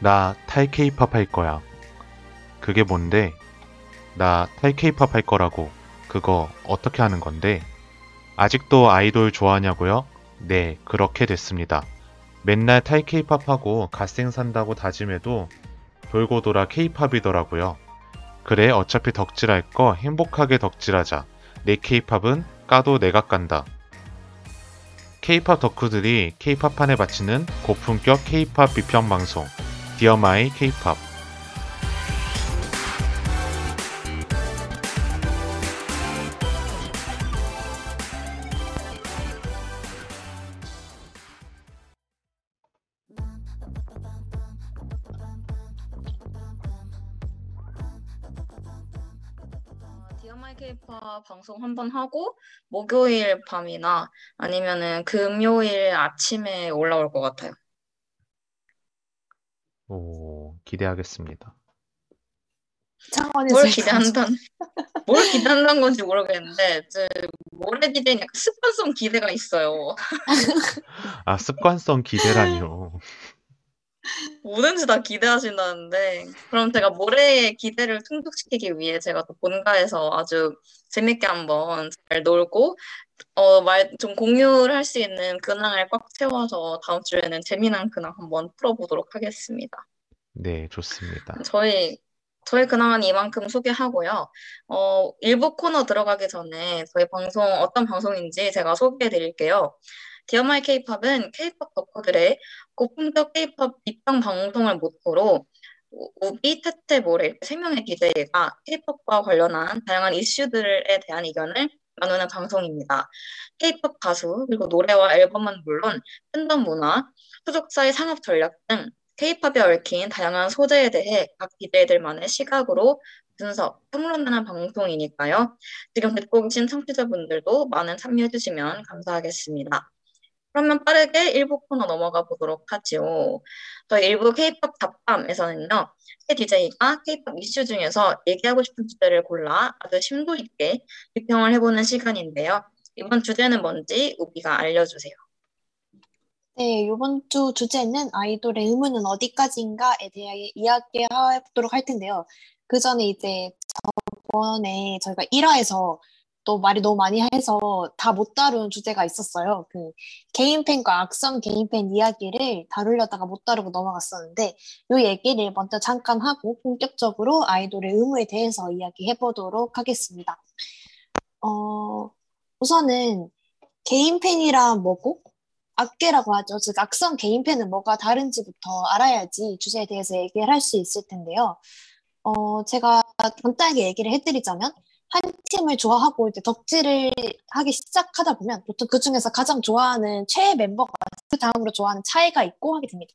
나 타이 케이팝 할 거야. 그게 뭔데? 나 타이 케이팝 할 거라고. 그거 어떻게 하는 건데? 아직도 아이돌 좋아하냐고요? 네, 그렇게 됐습니다. 맨날 타이 케이팝 하고 갓생 산다고 다짐해도 돌고 돌아 케이팝이더라고요. 그래, 어차피 덕질할 거 행복하게 덕질하자. 내 케이팝은 까도 내가 깐다. 케이팝 덕후들이 케이팝판에 바치는 고품격 케이팝 비평 방송 디어 마이 케이팝 디어마이 방송 한 번 하고 목요일 밤이나 아니면은 금요일 아침에 올라올 것 같아요. 오, 기대하겠습니다. 창원에서 뭘 기대한다는 뭘 기대한다는 건지 모르겠는데 이제 기대는 약간 습관성 기대가 있어요. 아, 습관성 기대라니요. 뭐든지 다 기대하신다는데 그럼 제가 모레의 기대를 충족시키기 위해 제가 또 본가에서 아주 재밌게 한번 잘 놀고 어 말 좀 공유를 할 수 있는 근황을 꽉 채워서 다음 주에는 재미난 근황 한번 풀어보도록 하겠습니다. 네, 좋습니다. 저희 저희 근황은 이만큼 소개하고요. 어, 일부 코너 들어가기 전에 저희 방송 어떤 방송인지 제가 소개해 드릴게요. Dear My 케이팝은 케이팝 덕후들의 고품격 케이팝 입담 방송을 모토로 우- 우비, 테테, 모레 이렇게 세 명의 DJ가 케이팝과 관련한 다양한 이슈들에 대한 의견을 나누는 방송입니다. 케이팝 가수 그리고 노래와 앨범은 물론 팬덤 문화, 소속사의 상업 전략 등 케이팝에 얽힌 다양한 소재에 대해 각 DJ들만의 시각으로 분석, 평론하는 방송이니까요. 지금 듣고 계신 청취자분들도 많은 참여해주시면 감사하겠습니다. 그러면 빠르게 일부 코너 넘어가 보도록 하죠. 저희 일부 K-pop 잡담에서는요, 새 DJ가 K-pop 이슈 중에서 얘기하고 싶은 주제를 골라 아주 심도 있게 비평을 해보는 시간인데요. 이번 주제는 뭔지 우비가 알려주세요. 네, 이번 주 주제는 아이돌의 의무는 어디까지인가에 대해 이야기해보도록 할 텐데요. 그 전에 이제 저번에 저희가 1화에서 또 말이 너무 많이 해서 다 못 다룬 주제가 있었어요. 그 개인 팬과 악성 개인 팬 이야기를 다루려다가 못 다루고 넘어갔었는데 이 얘기를 먼저 잠깐 하고 본격적으로 아이돌의 의무에 대해서 이야기해 보도록 하겠습니다. 어, 우선은 개인 팬이란 뭐고? 악계라고 하죠. 즉, 악성 개인 팬은 뭐가 다른지부터 알아야지 주제에 대해서 얘기를 할 수 있을 텐데요. 어, 제가 간단하게 얘기를 해드리자면, 한 팀을 좋아하고 이제 덕질을 하기 시작하다 보면 보통 그 중에서 가장 좋아하는 최애 멤버가 그 다음으로 좋아하는 차이가 있고 하게 됩니다.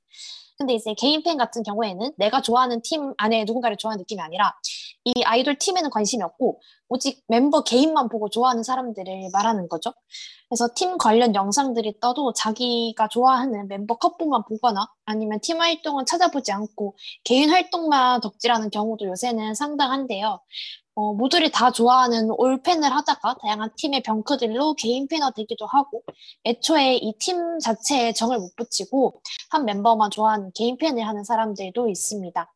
근데 이제 개인 팬 같은 경우에는 내가 좋아하는 팀 안에 누군가를 좋아하는 느낌이 아니라 이 아이돌 팀에는 관심이 없고 오직 멤버 개인만 보고 좋아하는 사람들을 말하는 거죠. 그래서 팀 관련 영상들이 떠도 자기가 좋아하는 멤버 컷부만 보거나 아니면 팀 활동은 찾아보지 않고 개인 활동만 덕질하는 경우도 요새는 상당한데요. 어, 모두를 다 좋아하는 올팬을 하다가 다양한 팀의 병크들로 개인 팬화 되기도 하고 애초에 이 팀 자체에 정을 못 붙이고 한 멤버만 좋아하는 개인 팬을 하는 사람들도 있습니다.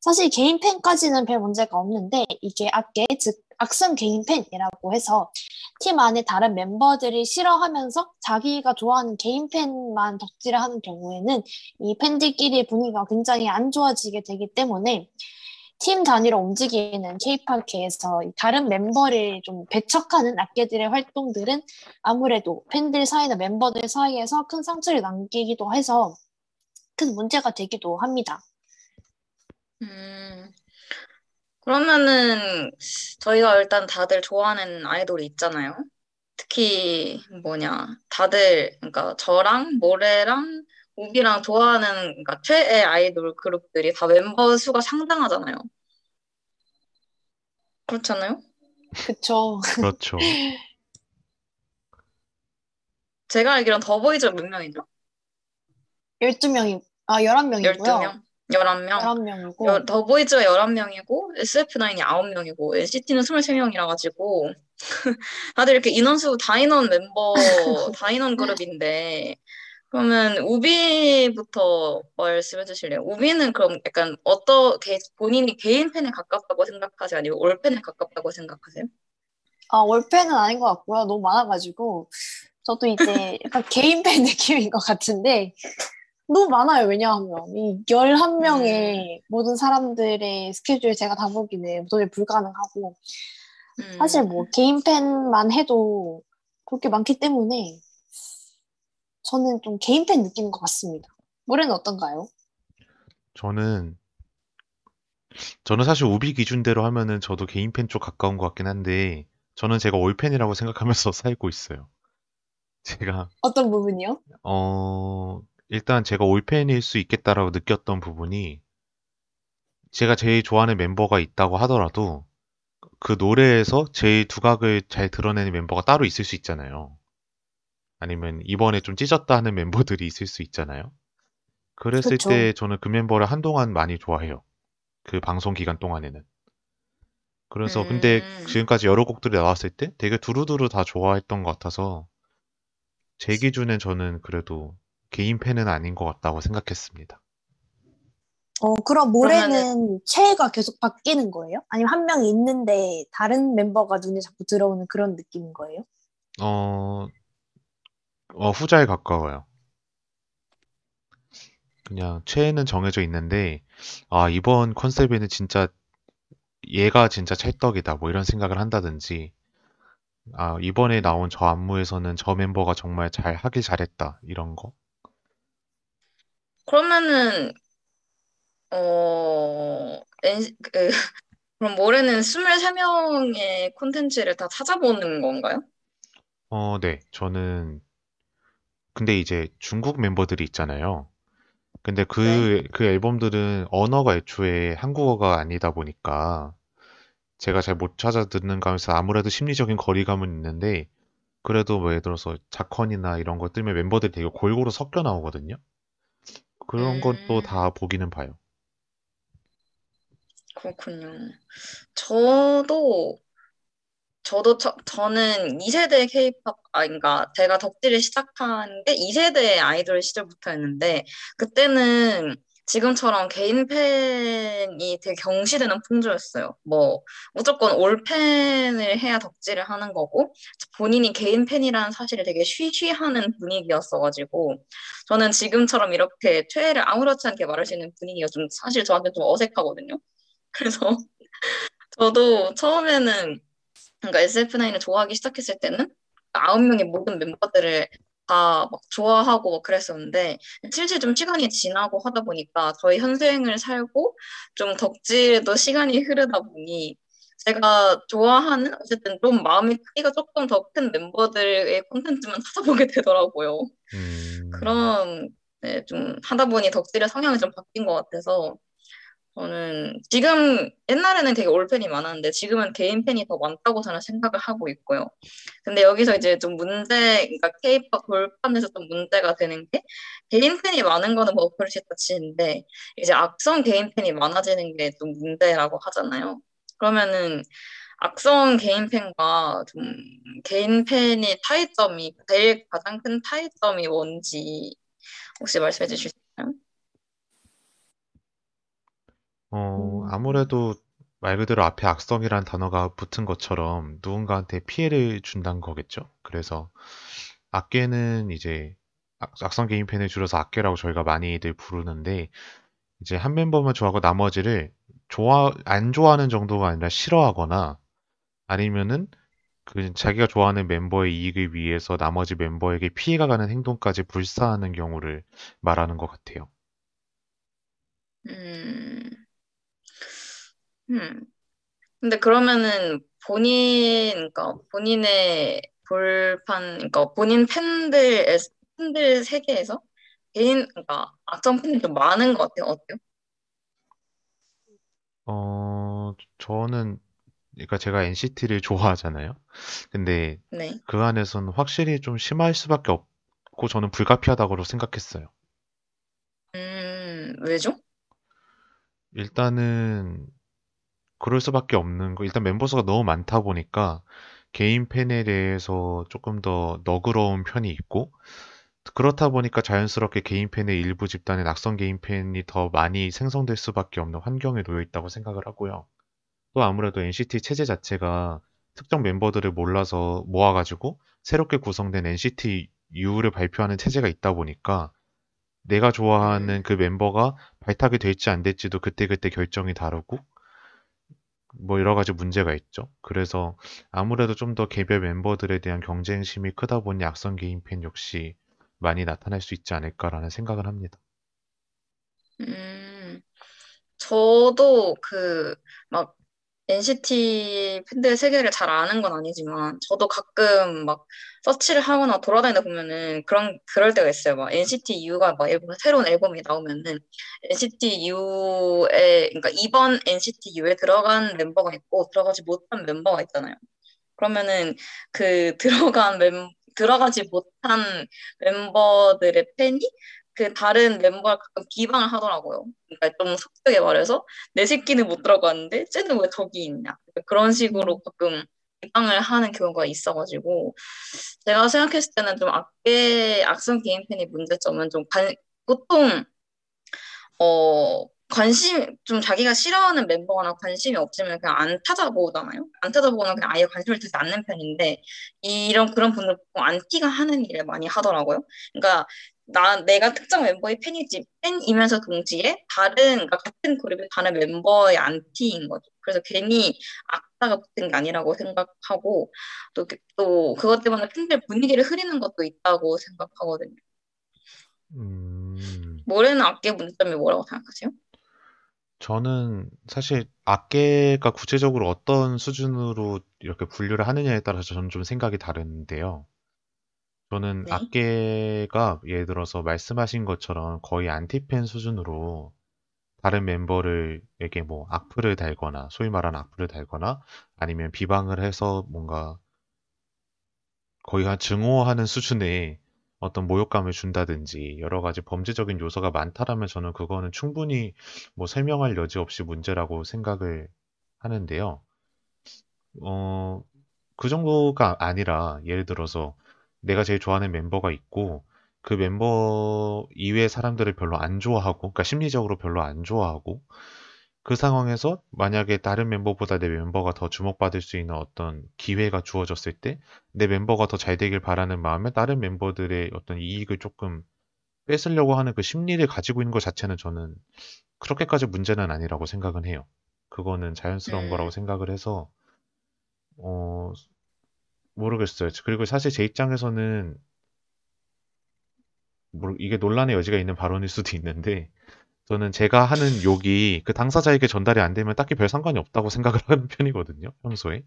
사실 개인 팬까지는 별 문제가 없는데 이게 악계 즉 악성 개인 팬이라고 해서 팀 안에 다른 멤버들이 싫어하면서 자기가 좋아하는 개인 팬만 덕질을 하는 경우에는 이 팬들끼리 분위기가 굉장히 안 좋아지게 되기 때문에 팀 단위로 움직이는 K-팝계에서 다른 멤버를 좀 배척하는 악계들의 활동들은 아무래도 팬들 사이나 멤버들 사이에서 큰 상처를 남기기도 해서 큰 문제가 되기도 합니다. 음, 그러면은 저희가 일단 다들 좋아하는 아이돌이 있잖아요. 특히 뭐냐, 다들 그러니까 저랑 모래랑 우비랑 좋아하는 그러니까 최애 아이돌 그룹들이 다 멤버 수가 상당하잖아요. 그렇잖아요? 그쵸. 그렇죠. 제가 알기로는 더보이즈가 몇 명이죠? 12명이, 아, 11명이고요. 12명? 11명? 11명이고, 여- 더 보이즈가 11명이고 SF9이 9명이고 NCT는 23명이라 가지고 다들 이렇게 인원수 다인원 멤버 다인원 그룹인데 그러면 우비부터 말씀해 주실래요? 우비는 그럼 약간 어떻게 본인이 개인 팬에 가깝다고 생각하세요? 아니면 올 팬에 가깝다고 생각하세요? 아, 월팬은 아닌 것 같고요. 너무 많아가지고. 저도 이제 약간 개인 팬 느낌인 것 같은데, 너무 많아요. 왜냐하면 이 11명의 모든 사람들의 스케줄 제가 다 보기는 도저히 불가능하고, 음, 사실 뭐 개인 팬만 해도 그렇게 많기 때문에 저는 좀 개인 팬 느낌인 것 같습니다. 올해는 어떤가요? 저는 저는 사실 우비 기준대로 하면은 저도 개인 팬 쪽 가까운 것 같긴 한데 저는 제가 올 팬이라고 생각하면서 살고 있어요. 제가 어떤 부분이요? 어 일단 제가 올 팬일 수 있겠다라고 느꼈던 부분이 제가 제일 좋아하는 멤버가 있다고 하더라도 그 노래에서 제일 두각을 잘 드러내는 멤버가 따로 있을 수 있잖아요. 아니면 이번에 좀 찢었다 하는 멤버들이 있을 수 있잖아요. 그랬을 그쵸. 때 저는 그 멤버를 한동안 많이 좋아해요. 그 방송 기간 동안에는. 그래서 근데 음. 지금까지 여러 곡들이 나왔을 때 되게 두루두루 다 좋아했던 것 같아서 제 기준엔 저는 그래도 개인 팬은 아닌 것 같다고 생각했습니다. 어, 그럼 올해는 최애가 계속 바뀌는 거예요? 아니면 한 명이 있는데 다른 멤버가 눈에 자꾸 들어오는 그런 느낌인 거예요? 어, 어, 후자에 가까워요. 그냥 최애는 정해져 있는데, 아, 이번 컨셉에는 진짜 얘가 진짜 찰떡이다, 뭐 이런 생각을 한다든지, 아, 이번에 나온 저 안무에서는 저 멤버가 정말 잘 하길 잘했다, 이런 거. 그러면은 어, 엔- 그, 그럼 올해는 23명의 콘텐츠를 다 찾아보는 건가요? 어, 네. 저는, 근데 이제 중국 멤버들이 있잖아요. 근데 그, 네. 그 앨범들은 언어가 애초에 한국어가 아니다 보니까 제가 잘 못 찾아 듣는 가면서 아무래도 심리적인 거리감은 있는데 그래도 뭐 예를 들어서 자컨이나 이런 것 뜨면 멤버들이 되게 골고루 섞여 나오거든요. 그런 것도 음. 다 보기는 봐요. 그렇군요. 저도 저도 저, 저는 2세대 케이팝 아 그러니까 제가 덕질을 시작한 게 2세대 아이돌 시절부터였는데 그때는 지금처럼 개인 팬이 되게 경시되는 풍조였어요. 뭐 무조건 올 팬을 해야 덕질을 하는 거고 본인이 개인 팬이라는 사실을 되게 쉬쉬하는 분위기였어가지고 저는 지금처럼 이렇게 최애를 아무렇지 않게 말할 수 있는 분위기가 좀 사실 저한테 좀 어색하거든요. 그래서 저도 처음에는 그러니까 SF9을 좋아하기 시작했을 때는 아홉 명의 모든 멤버들을 다 막 좋아하고 막 그랬었는데 실제 좀 시간이 지나고 하다 보니까 저희 현생을 살고 좀 덕질에도 시간이 흐르다 보니 제가 좋아하는 어쨌든 좀 마음의 크기가 조금 더 큰 멤버들의 콘텐츠만 찾아보게 되더라고요. 음, 그런 네, 좀 하다 보니 덕질의 성향이 좀 바뀐 것 같아서 저는 지금 옛날에는 되게 올팬이 많았는데 지금은 개인 팬이 더 많다고 저는 생각을 하고 있고요. 근데 여기서 이제 좀 문제, 그러니까 케이팝 돌판에서 좀 문제가 되는 게 개인 팬이 많은 거는 뭐 그렇지 치는데 이제 악성 개인 팬이 많아지는 게 좀 문제라고 하잖아요. 그러면은 악성 개인 팬과 좀 개인 팬의 차이점이 제일 가장 큰 차이점이 뭔지 혹시 말씀해 주실 수? 어, 음. 아무래도 말 그대로 앞에 악성이란 단어가 붙은 것처럼 누군가한테 피해를 준다는 거겠죠. 그래서 악계는 이제 악- 악성 개인 팬을 줄여서 악계라고 저희가 많이들 부르는데 이제 한 멤버만 좋아하고 나머지를 좋아 안 좋아하는 정도가 아니라 싫어하거나 아니면은 그 자기가 좋아하는 멤버의 이익을 위해서 나머지 멤버에게 피해가 가는 행동까지 불사하는 경우를 말하는 것 같아요. 음, 음. 근데 그러면은 본인, 그러니까 본인의 볼판, 그러니까 본인 팬들, 팬들 세계에서 개인, 그러니까 악성 팬이 좀 많은 것 같아요. 어때요? 어, 저는 그러니까 제가 NCT를 좋아하잖아요. 근데 네. 그 안에서는 확실히 좀 심할 수밖에 없고 저는 불가피하다고 생각했어요. 음, 왜죠? 일단은 그럴 수밖에 없는 거. 일단 멤버 수가 너무 많다 보니까 개인 팬에 대해서 조금 더 너그러운 편이 있고 그렇다 보니까 자연스럽게 개인 팬의 일부 집단의 낙선 개인 팬이 더 많이 생성될 수밖에 없는 환경에 놓여 있다고 생각을 하고요. 또 아무래도 NCT 체제 자체가 특정 멤버들을 몰라서 모아가지고 새롭게 구성된 NCT U를 발표하는 체제가 있다 보니까 내가 좋아하는 그 멤버가 발탁이 될지 안 될지도 그때그때 결정이 다르고 뭐 여러 가지 문제가 있죠. 그래서 아무래도 좀 더 개별 멤버들에 대한 경쟁심이 크다 보니 악성 개인 팬 역시 많이 나타날 수 있지 않을까라는 생각을 합니다. 음, 저도 그, 막, NCT 팬들 세계를 잘 아는 건 아니지만, 저도 가끔 막, 서치를 하거나 돌아다니다 보면은, 그런, 그럴 때가 있어요. 막, NCT U가 막, 앨범, 새로운 앨범이 나오면은, NCT U에, 그러니까 이번 NCT U에 들어간 멤버가 있고, 들어가지 못한 멤버가 있잖아요. 그러면은, 그, 들어간 멤, 들어가지 못한 멤버들의 팬이 그 다른 멤버를 가끔 비방을 하더라고요. 그러니까 좀 속되게 말해서 내 새끼는 못 들어갔는데 쟤는 왜 저기 있냐. 그런 식으로 가끔 비방을 하는 경우가 있어가지고 제가 생각했을 때는 좀 악계 악성 개인 팬의 문제점은 좀 관, 보통 어 관심 좀 자기가 싫어하는 멤버나 관심이 없으면 그냥 안 찾아보잖아요. 안 찾아보거나 그냥 아예 관심을 두지 않는 편인데 이런 그런 분들 보통 안티가 하는 일을 많이 하더라고요. 그러니까 나 내가 특정 멤버의 팬이지 팬이면서 동시에 다른 그러니까 같은 그룹의 다른 멤버의 안티인 거죠. 그래서 괜히 악사가 붙은 게 아니라고 생각하고 또, 또 그것 때문에 팬들 분위기를 흐리는 것도 있다고 생각하거든요. 음, 모래는 악계 문제점이 뭐라고 생각하세요? 저는 사실 악계가 구체적으로 어떤 수준으로 이렇게 분류를 하느냐에 따라서 저는 좀 생각이 다른데요. 저는 네. 악계가 예를 들어서 말씀하신 것처럼 거의 안티팬 수준으로 다른 멤버를 에게 뭐 악플을 달거나 소위 말하는 악플을 달거나 아니면 비방을 해서 뭔가 거의 한 증오하는 수준의 어떤 모욕감을 준다든지 여러 가지 범죄적인 요소가 많다라면 저는 그거는 충분히 뭐 설명할 여지 없이 문제라고 생각을 하는데요. 어, 그 정도가 아니라 예를 들어서 내가 제일 좋아하는 멤버가 있고 그 멤버 이외의 사람들을 별로 안 좋아하고 그러니까 심리적으로 별로 안 좋아하고 그 상황에서 만약에 다른 멤버보다 내 멤버가 더 주목받을 수 있는 어떤 기회가 주어졌을 때 내 멤버가 더 잘 되길 바라는 마음에 다른 멤버들의 어떤 이익을 조금 뺏으려고 하는 그 심리를 가지고 있는 것 자체는 저는 그렇게까지 문제는 아니라고 생각은 해요. 그거는 자연스러운 음. 거라고 생각을 해서 어 모르겠어요. 그리고 사실 제 입장에서는 뭐 이게 논란의 여지가 있는 발언일 수도 있는데 저는 제가 하는 욕이 그 당사자에게 전달이 안 되면 딱히 별 상관이 없다고 생각을 하는 편이거든요, 평소에.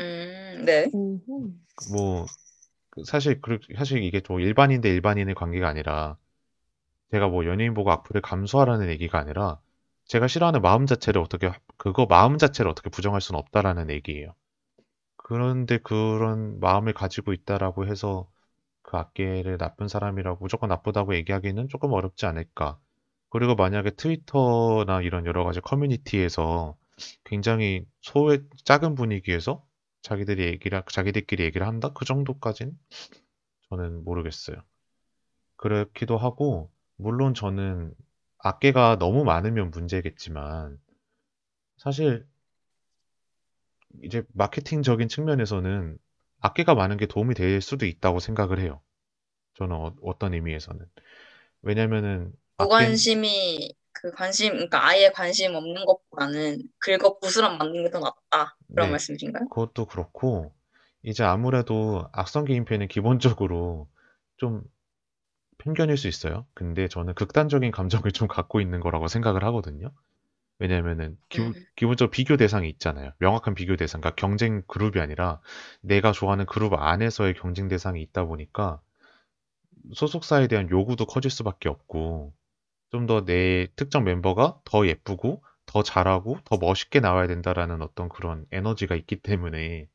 음, 네. 음흠. 뭐 그 사실 그 사실 이게 좀 일반인 대 일반인의 관계가 아니라 제가 뭐 연예인 보고 악플을 감수하라는 얘기가 아니라 제가 싫어하는 마음 자체를 어떻게 그거 마음 자체를 어떻게 부정할 수는 없다라는 얘기예요. 그런데 그런 마음을 가지고 있다라고 해서 그 악계를 나쁜 사람이라고 무조건 나쁘다고 얘기하기는 조금 어렵지 않을까. 그리고 만약에 트위터나 이런 여러 가지 커뮤니티에서 굉장히 소외 작은 분위기에서 자기들이 얘기를 자기들끼리 얘기를 한다? 그 정도까진 저는 모르겠어요. 그렇기도 하고 물론 저는 악계가 너무 많으면 문제겠지만 사실 이제 마케팅적인 측면에서는 악계가 많은 게 도움이 될 수도 있다고 생각을 해요. 저는 어, 떤 의미에서는. 왜냐면은 악계 무관심이 그 관심, 그러니까 아예 관심 없는 것보다는 긁어 부스럼 만드는 게더 낫다. 그런 네, 말씀이신가요? 그것도 그렇고 이제 아무래도 악성 게임팬은 기본적으로 좀 편견일 수 있어요. 근데 저는 극단적인 감정을 좀 갖고 있는 거라고 생각을 하거든요. 왜냐면은 기, 음, 기본적으로 비교 대상이 있잖아요. 명확한 비교 대상, 그러니까 경쟁 그룹이 아니라 내가 좋아하는 그룹 안에서의 경쟁 대상이 있다 보니까 소속사에 대한 요구도 커질 수밖에 없고 좀 더 내 특정 멤버가 더 예쁘고 더 잘하고 더 멋있게 나와야 된다라는 어떤 그런 에너지가 있기 때문에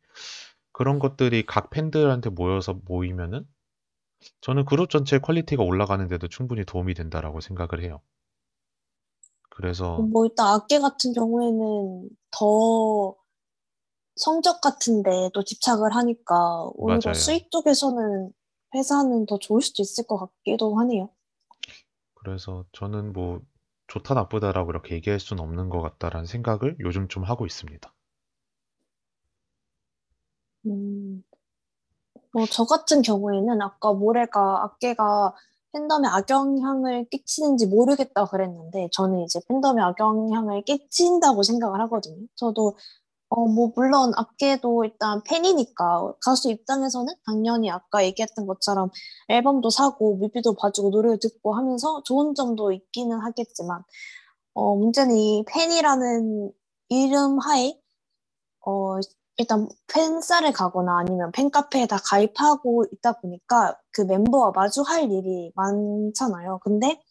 그런 것들이 각 팬들한테 모여서 모이면은 저는 그룹 전체의 퀄리티가 올라가는데도 충분히 도움이 된다라고 생각을 해요. 그래서 뭐 일단 악계 같은 경우에는 더 성적 같은데 또 집착을 하니까 오히려 맞아요. 수익 쪽에서는 회사는 더 좋을 수도 있을 것 같기도 하네요. 그래서 저는 뭐 좋다 나쁘다라고 이렇게 얘기할 수는 없는 것 같다라는 생각을 요즘 좀 하고 있습니다. 음, 뭐, 저 같은 경우에는 아까 모래가 악계가 팬덤에 악영향을 끼치는지 모르겠다 그랬는데, 저는 이제 팬덤에 악영향을 끼친다고 생각을 하거든요. 저도, 어, 뭐, 물론 악계도 일단 팬이니까, 가수 입장에서는 당연히 아까 얘기했던 것처럼 앨범도 사고, 뮤비도 봐주고, 노래 듣고 하면서 좋은 점도 있기는 하겠지만, 어, 문제는 이 팬이라는 이름 하에, 어, 일단 팬싸를 가거나 아니면 팬카페에 다 가입하고 있다 보니까 그 멤버와 마주할 일이 많잖아요. 근데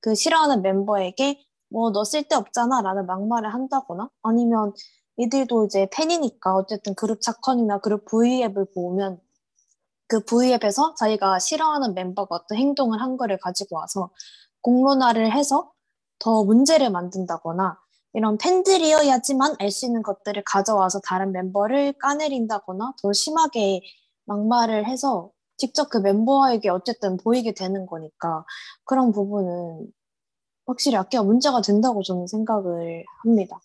그 싫어하는 member에게 뭐 너 쓸데없잖아 라는 막말을 한다거나 아니면 이들도 이제 팬이니까 어쨌든 그룹 차컨이나 그룹 V앱을 보면 그 V앱에서 자기가 싫어하는 멤버가 어떤 행동을 한 거를 가지고 와서 공론화를 해서 더 문제를 만든다거나 이런 팬들이어야지만 알 수 있는 것들을 가져와서 다른 멤버를 까내린다거나 더 심하게 막말을 해서 직접 그 멤버에게 어쨌든 보이게 되는 거니까 그런 부분은 확실히 악기가 문제가 된다고 저는 생각을 합니다.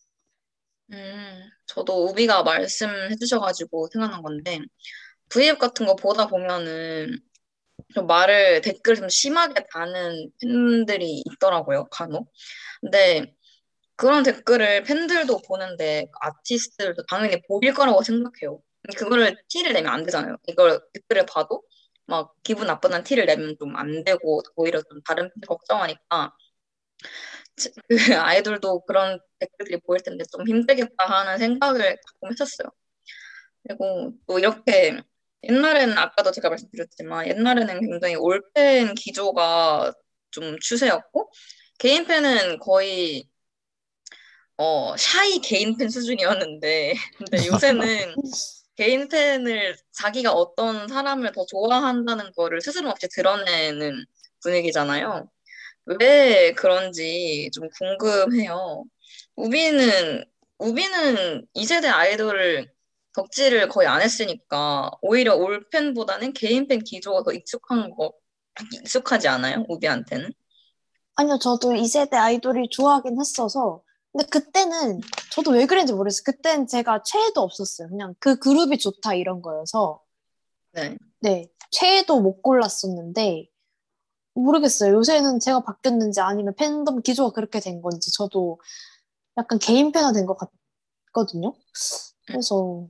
음, 저도 우비가 말씀해 주셔가지고 생각난 건데, V앱 같은 거 보다 보면은, 좀 말을, 댓글 좀 심하게 다는 팬들이 있더라고요, 간혹. 근데, 그런 댓글을 팬들도 보는데, 아티스트들도 당연히 보일 거라고 생각해요. 그거를 티를 내면 안 되잖아요. 이걸 댓글을 봐도, 막, 기분 나쁘다는 티를 내면 좀 안 되고, 오히려 좀 다른 팬들 걱정하니까, 그 아이돌도 그런 댓글들이 보일 텐데 좀 힘들겠다 하는 생각을 가끔 했었어요. 그리고 또 이렇게 옛날에는 아까도 제가 말씀드렸지만 옛날에는 굉장히 올팬 기조가 좀 추세였고 개인 팬은 거의 어 샤이 개인 팬 수준이었는데 근데 요새는 개인 팬을 자기가 어떤 사람을 더 좋아한다는 거를 스스럼 없이 드러내는 분위기잖아요. 왜 그런지 좀 궁금해요. 우비는, 우비는 2세대 아이돌을 덕질을 거의 안 했으니까 오히려 올 팬보다는 개인 팬 기조가 더 익숙한 거, 익숙하지 않아요? 우비한테는? 아니요, 저도 2세대 아이돌이 좋아하긴 했어서 근데 그때는 저도 왜 그랬는지 모르겠어요. 그때는 제가 최애도 없었어요. 그냥 그 그룹이 좋다 이런 거여서 네. 네, 최애도 못 골랐었는데 모르겠어요. 요새는 제가 바뀌었는지 아니면 팬덤 기조가 그렇게 된 건지 저도 약간 개인 팬화 된 것 같거든요. 그래서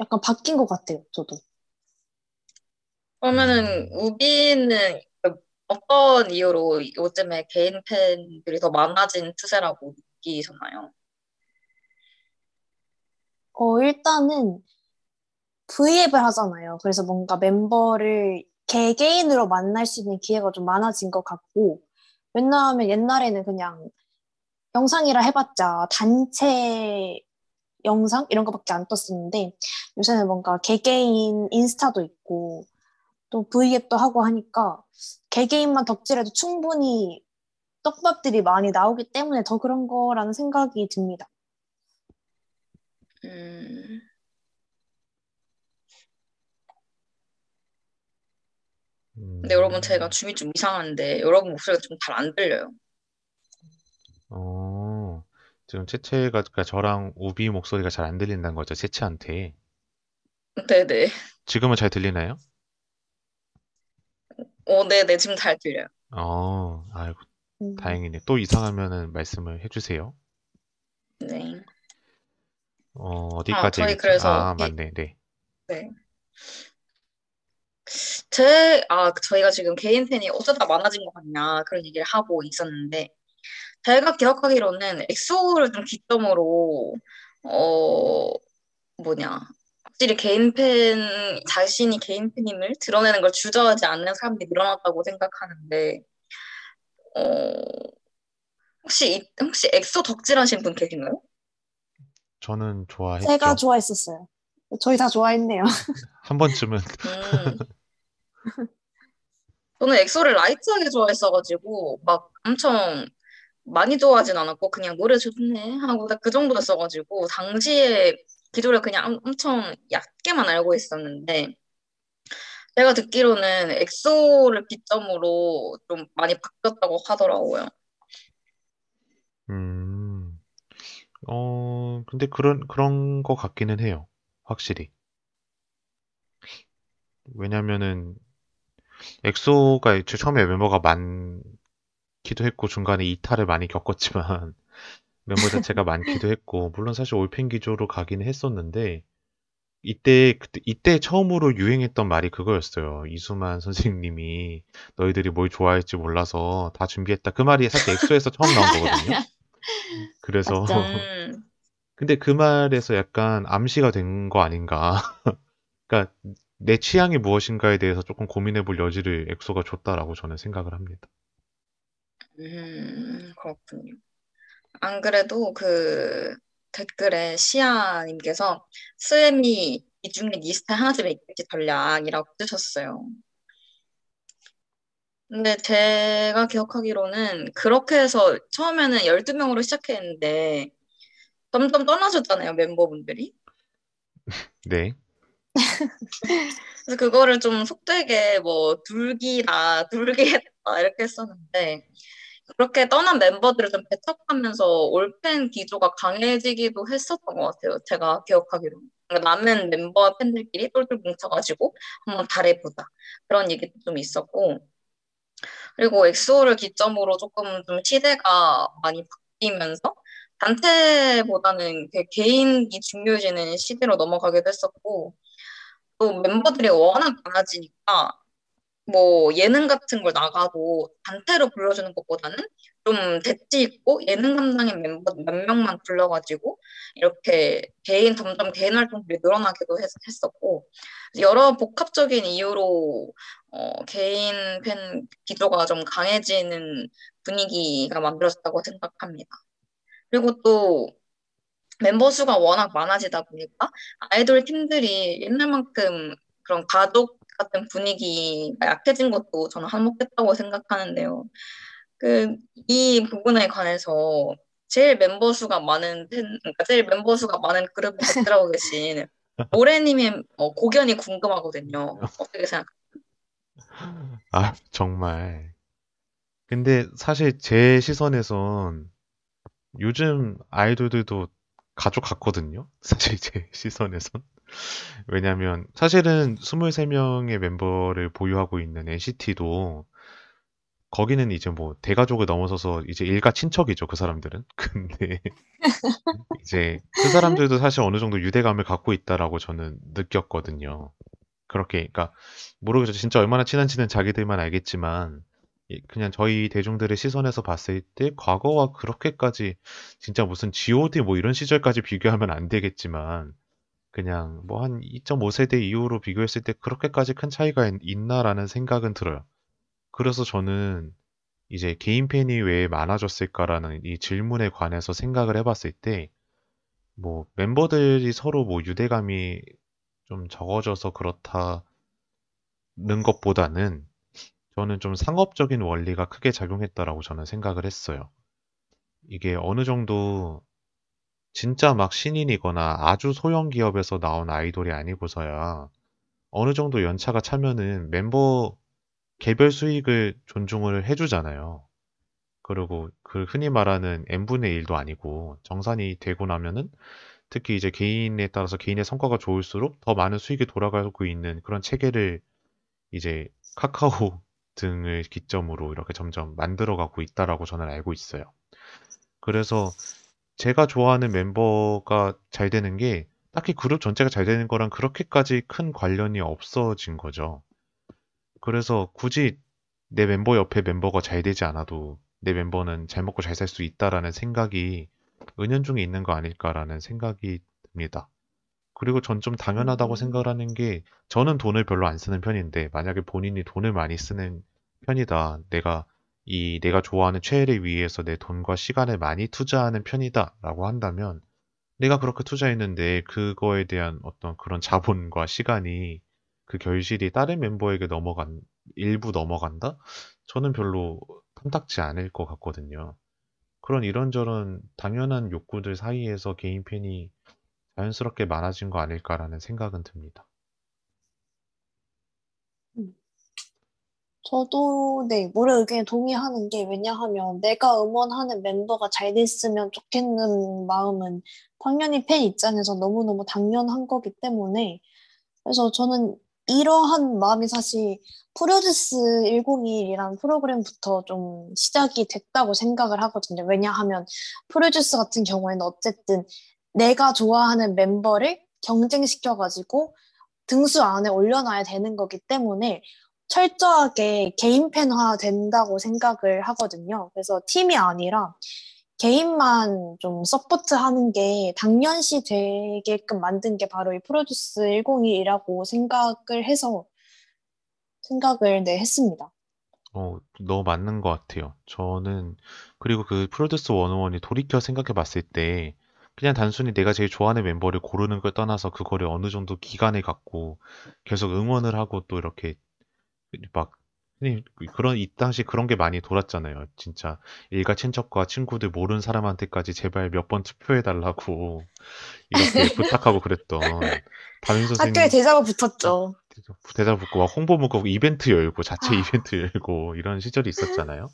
약간 바뀐 것 같아요. 저도. 그러면은 우비는 어떤 이유로 요즘에 개인 팬들이 더 많아진 추세라고 느끼셨나요? 어, 일단은 V앱을 하잖아요. 그래서 뭔가 멤버를 개개인으로 만날 수 있는 기회가 좀 많아진 것 같고, 왜냐하면 옛날에는 그냥 영상이라 해봤자 단체 영상 이런 거밖에 안 떴었는데 요새는 뭔가 개개인 인스타도 있고 또 V앱도 하고 하니까 개개인만 덕질해도 충분히 떡밥들이 많이 나오기 때문에 더 그런 거라는 생각이 듭니다. 음, 음, 근데 여러분 제가 줌이 좀 이상한데 여러분 목소리가 좀 잘 안 들려요. 어, 지금 채채가 그러니까 저랑 우비 목소리가 잘 안 들린다는 거죠, 채채한테. 네네. 지금은 잘 들리나요? 어, 네네. 지금 잘 들려요. 어, 아이고, 음. 다행이네. 또 이상하면은 말씀을 해주세요. 네. 어, 아, 어디까지 저희? 그래서 아, 이, 맞네, 네. 네. 제, 아, 저희가 지금 개인 팬이 어쩌다 많아진 것 같냐, 그런 얘기를 하고 있었는데, 제가 기억하기로는 엑소를 좀 기점으로, 어, 뭐냐, 확실히 개인 팬, 자신이 개인 팬임을 드러내는 걸 주저하지 않는 사람들이 늘어났다고 생각하는데, 어, 혹시, 이- 혹시 엑소 덕질하신 분 계신가요? 저는 제가 좋아했죠. 좋아했었어요. 저희 다 좋아했네요. 한 번쯤은, 음, 저는 엑소를 라이트하게 좋아했어가지고, 막 엄청 많이 좋아하진 않았고, 그냥 노래 좋네 하고 딱그 정도였어가지고, 당시에 기조를 그냥 엄- 엄청 얕게만 알고 있었는데, 제가 듣기로는 엑소를 기점으로 좀 많이 바뀌었다고 하더라고요. 음, 어, 근데 그런, 그런 거 같기는 해요. 확실히. 왜냐면은, 엑소가 처음에 멤버가 많기도 했고, 중간에 이탈을 많이 겪었지만, 멤버 자체가 많기도 했고, 물론 사실 올펜 기조로 가기는 했었는데, 이때, 그때, 이때 처음으로 유행했던 말이 그거였어요. 이수만 선생님이 너희들이 뭘 좋아할지 몰라서 다 준비했다. 그 말이 사실 엑소에서 처음 나온 거거든요. 그래서, 근데 그 말에서 약간 암시가 된 거 아닌가. 그러니까 내 취향이 무엇인가에 대해서 조금 고민해 볼 여지를 엑소가 줬다라고 저는 생각을 합니다. 음, 그렇군요. 안 그래도 그 댓글에 시아님께서 스엠이 이 중에 니 스타일 하나쯤 있겠지 전략이라고 쓰셨어요. 근데 제가 기억하기로는 그렇게 해서 처음에는 12명으로 시작했는데 점점 떠나셨잖아요, 멤버분들이. 네. 그래서 그거를 좀 속되게 뭐 둘기다, 둘기 했다 이렇게 했었는데 그렇게 떠난 멤버들을 좀 배척하면서 올팬 기조가 강해지기도 했었던 것 같아요. 제가 기억하기로. 남은 멤버 팬들끼리 똘똘 뭉쳐가지고 한번 잘해보자. 그런 얘기도 좀 있었고. 그리고 엑소를 기점으로 조금 좀 시대가 많이 바뀌면서 단체보다는 그 개인이 중요해지는 시대로 넘어가기도 했었고, 또 멤버들이 워낙 많아지니까 뭐 예능 같은 걸 나가도 단체로 불러주는 것보다는 좀 대치 있고 예능 담당인 멤버 몇 명만 불러가지고 이렇게 개인 점점 개인 활동들이 늘어나기도 했, 했었고 여러 복합적인 이유로 어, 개인 팬 기조가 좀 강해지는 분위기가 만들어졌다고 생각합니다. 그리고 또 멤버 수가 워낙 많아지다 보니까 아이돌 팀들이 옛날만큼 그런 가족 같은 분위기가 약해진 것도 저는 한몫했다고 생각하는데요. 그, 이 부분에 관해서 제일 멤버 수가 많은 팬, 그러니까 제일 멤버 수가 많은 그룹에 들어가고 계신 모래님의 어, 고견이 궁금하거든요. 어떻게 생각? 아, 정말. 근데 사실 제 시선에선 요즘 아이돌들도 가족 같거든요. 사실 제 시선에선. 왜냐면 사실은 23명의 멤버를 보유하고 있는 NCT도 거기는 이제 뭐 대가족을 넘어서서 이제 일가 친척이죠, 그 사람들은. 근데 이제 그 사람들도 사실 어느 정도 유대감을 갖고 있다라고 저는 느꼈거든요. 그렇게, 그러니까 모르겠죠. 진짜 얼마나 친한지는 자기들만 알겠지만 이- 그냥 저희 대중들의 시선에서 봤을 때 과거와 그렇게까지 진짜 무슨 G.O.D 뭐 이런 시절까지 비교하면 안 되겠지만 그냥 뭐 한 2.5세대 이후로 비교했을 때 그렇게까지 큰 차이가 있- 있나라는 생각은 들어요. 그래서 저는 이제 개인 팬이 왜 많아졌을까라는 이 질문에 관해서 생각을 해봤을 때, 뭐 멤버들이 서로 뭐 유대감이 좀 적어져서 그렇다는 것보다는 저는 좀 상업적인 원리가 크게 작용했다라고 저는 생각을 했어요. 이게 어느 정도 진짜 막 신인이거나 아주 소형 기업에서 나온 아이돌이 아니고서야 어느 정도 연차가 차면은 멤버 개별 수익을 존중을 해주잖아요. 그리고 그 흔히 말하는 n분의 1도 아니고 정산이 되고 나면은 특히 이제 개인에 따라서 개인의 성과가 좋을수록 더 많은 수익이 돌아가고 있는 그런 체계를 이제 카카오 등을 기점으로 이렇게 점점 만들어가고 있다라고 저는 알고 있어요. 그래서 제가 좋아하는 멤버가 잘 되는 게 딱히 그룹 전체가 잘 되는 거랑 그렇게까지 큰 관련이 없어진 거죠. 그래서 굳이 내 멤버 옆에 멤버가 잘 되지 않아도 내 멤버는 잘 먹고 잘 살 수 있다라는 생각이 은연중에 있는 거 아닐까라는 생각이 듭니다. 그리고 전 좀 당연하다고 음. 생각을 하는 게 저는 돈을 별로 안 쓰는 편인데 만약에 본인이 돈을 많이 쓰는 편이다. 내가 이 내가 좋아하는 최애를 위해서 내 돈과 시간을 많이 투자하는 편이다라고 한다면 내가 그렇게 투자했는데 그거에 대한 어떤 그런 자본과 시간이 그 결실이 다른 멤버에게 넘어간 일부 넘어간다? 저는 별로 탐탁지 않을 것 같거든요. 그런 이런저런 당연한 욕구들 사이에서 개인 팬이 자연스럽게 많아진 거 아닐까라는 생각은 듭니다. 저도 네, 모래 의견에 동의하는 게 왜냐하면 내가 응원하는 멤버가 잘 됐으면 좋겠는 마음은 당연히 팬 입장에서 너무너무 당연한 거기 때문에 그래서 저는 이러한 마음이 사실 프로듀스 101이라는 프로그램부터 좀 시작이 됐다고 생각을 하거든요. 왜냐하면 프로듀스 같은 경우에는 어쨌든 내가 좋아하는 멤버를 경쟁시켜가지고 등수 안에 올려놔야 되는 거기 때문에 철저하게 개인 팬화 된다고 생각을 하거든요. 그래서 팀이 아니라 개인만 좀 서포트하는 게 당연시 되게끔 만든 게 바로 이 프로듀스 101이라고 생각을 해서 생각을 네, 했습니다. 어, 너무 맞는 것 같아요. 저는, 그리고 그 프로듀스 101이 돌이켜 생각해 봤을 때, 그냥 단순히 내가 제일 좋아하는 멤버를 고르는 걸 떠나서 그거를 어느 정도 기간을 갖고 계속 응원을 하고 또 이렇게 막, 흔히 그런, 이 당시 그런 게 많이 돌았잖아요. 진짜 일가 친척과 친구들 모르는 사람한테까지 제발 몇 번 투표해 달라고 이렇게 부탁하고 그랬던 담임 학교에 선생님 대자가 붙었죠. 대자 붙고 막 홍보 문구 이벤트 열고 자체 아. 이벤트 열고 이런 시절이 있었잖아요.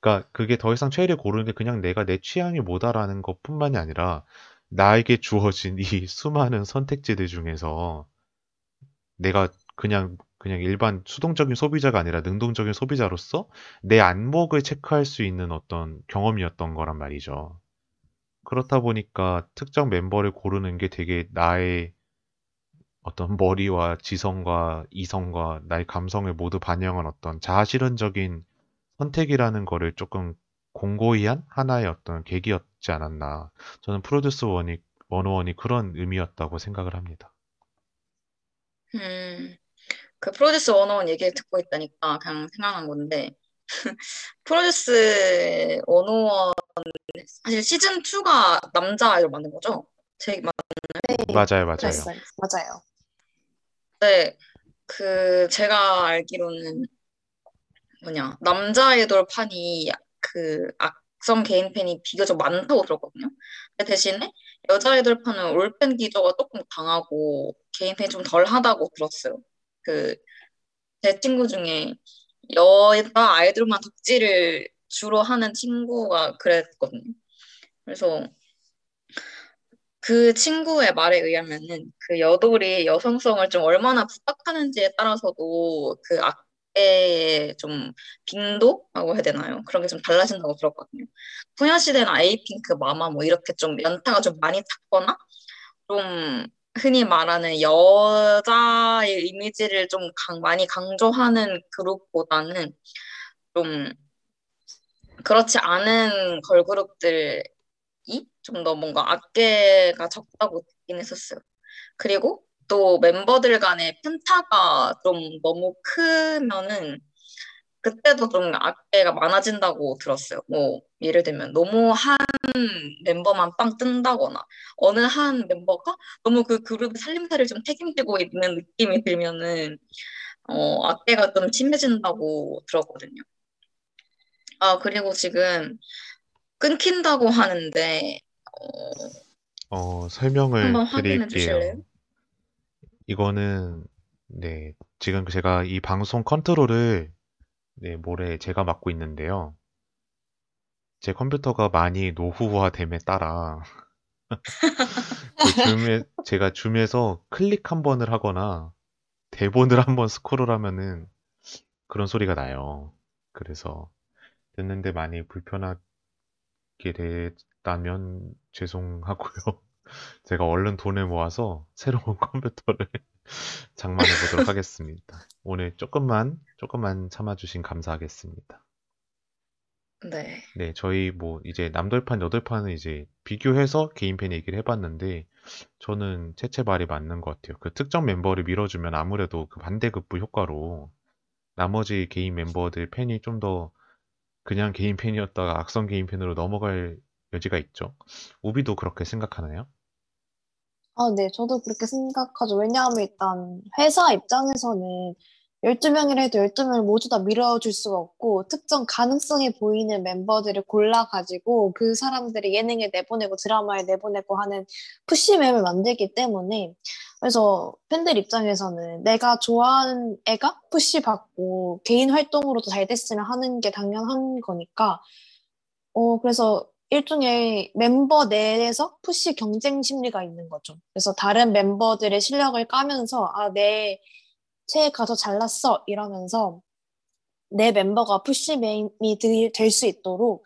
그러니까 그게 더 이상 최애를 고르는 게 그냥 내가 내 취향이 뭐다라는 것뿐만이 아니라 나에게 주어진 이 수많은 선택지들 중에서 내가 그냥 그냥 일반 수동적인 소비자가 아니라 능동적인 소비자로서 내 안목을 체크할 수 있는 어떤 경험이었던 거란 말이죠. 그렇다 보니까 특정 멤버를 고르는 게 되게 나의 어떤 머리와 지성과 이성과 나의 감성을 모두 반영한 어떤 자아실현적인 선택이라는 거를 조금 공고히 한 하나의 어떤 계기였지 않았나. 저는 프로듀스 원이, 원어원이 그런 의미였다고 생각을 합니다. 음, 그 프로듀스 101 얘기를 듣고 있다니까 그냥 생각난 건데 프로듀스 101 사실 시즌 2가 남자 아이돌 만든 거죠? 제 맞- 맞아요, 맞아요. 그랬어요. 맞아요. 네, 그 제가 알기로는 뭐냐 남자 아이돌 판이 그 악성 개인 팬이 비교적 많다고 들었거든요. 근데 대신에 여자 아이돌 판은 올팬 기저가 조금 강하고 개인 팬이 좀 덜하다고 들었어요. 그 제 친구 중에 여자 아이돌만 덕질을 주로 하는 친구가 그랬거든요. 그래서 그 친구의 말에 의하면은 그 여돌이 여성성을 좀 얼마나 부각하는지에 따라서도 그 악배의 좀 빈도라고 해야 되나요? 그런 게 좀 달라진다고 들었거든요. 소녀시대는 아이핑크, 마마 뭐 이렇게 좀 연타가 좀 많이 탔거나 좀 흔히 말하는 여자의 이미지를 좀 강, 많이 강조하는 그룹보다는 좀 그렇지 않은 걸그룹들이 좀 더 뭔가 악계가 적다고 듣긴 했었어요. 그리고 또 멤버들 간의 편차가 좀 너무 크면은 그때도 좀 악계가 많아진다고 들었어요. 뭐 예를 들면 너무 한 멤버만 빵 뜬다거나 어느 한 멤버가 너무 그 그룹의 살림살이를 좀 책임지고 있는 느낌이 들면은 어, 악계가 좀 심해진다고 들었거든요. 아, 그리고 지금 끊긴다고 하는데 어, 어, 설명을 드릴게요. 이거는, 네, 지금 제가 이 방송 컨트롤을, 네, 모레 제가 맡고 있는데요. 제 컴퓨터가 많이 노후화됨에 따라, 그 줌에, 제가 줌에서 클릭 한 번을 하거나, 대본을 한번 스크롤 하면은 그런 소리가 나요. 그래서, 듣는데 많이 불편하게 됐다면 죄송하고요. 제가 얼른 돈을 모아서 새로운 컴퓨터를 장만해 보도록 하겠습니다. 오늘 조금만, 조금만 참아주신 감사하겠습니다. 네. 네, 저희 뭐 이제 남돌판, 여돌판은 이제 비교해서 개인팬 얘기를 해봤는데 저는 채채 말이 맞는 것 같아요. 그 특정 멤버를 밀어주면 아무래도 그 반대급부 효과로 나머지 개인 멤버들 팬이 좀 더 그냥 개인 팬이었다가 악성 개인 팬으로 넘어갈 여지가 있죠. 우비도 그렇게 생각하나요? 아, 네, 저도 그렇게 생각하죠. 왜냐하면 일단 회사 입장에서는 12명이라 해도 12명을 모두 다 밀어줄 수가 없고 특정 가능성이 보이는 멤버들을 골라가지고 그 사람들의 예능에 내보내고 드라마에 내보내고 하는 푸시맵을 만들기 때문에 그래서 팬들 입장에서는 내가 좋아하는 애가 푸시 받고 개인 활동으로도 잘 됐으면 하는 게 당연한 거니까 어 그래서 일종의 멤버 내에서 푸시 경쟁 심리가 있는 거죠. 그래서 다른 멤버들의 실력을 까면서 아, 내 체가 더 잘났어 이러면서 내 멤버가 푸시 메인이 될 수 있도록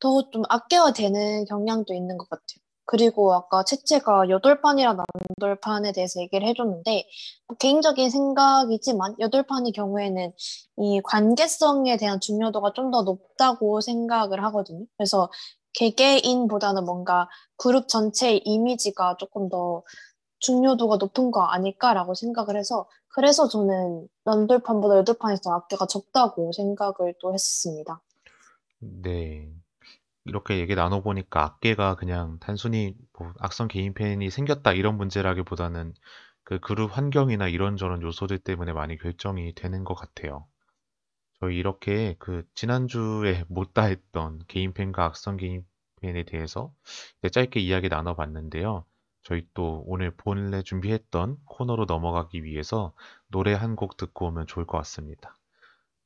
더 좀 아껴야 되는 경향도 있는 것 같아요. 그리고 아까 채채가 여덟판이랑 남돌판에 대해서 얘기를 해줬는데 뭐 개인적인 생각이지만 여덟판의 경우에는 이 관계성에 대한 중요도가 좀 더 높다고 생각을 하거든요. 그래서 개개인보다는 뭔가 그룹 전체의 이미지가 조금 더 중요도가 높은 거 아닐까라고 생각을 해서 그래서 저는 남돌판보다 여덟판에서 악계가 적다고 생각을 또 했습니다. 네. 이렇게 얘기 나눠보니까 악계가 그냥 단순히 뭐 악성 개인 팬이 생겼다 이런 문제라기보다는 그 그룹 환경이나 이런저런 요소들 때문에 많이 결정이 되는 것 같아요. 저희 이렇게 그 지난주에 못다 했던 개인팬과 악성 개인팬에 대해서 짧게 이야기 나눠봤는데요. 저희 또 오늘 본래 준비했던 코너로 넘어가기 위해서 노래 한 곡 듣고 오면 좋을 것 같습니다.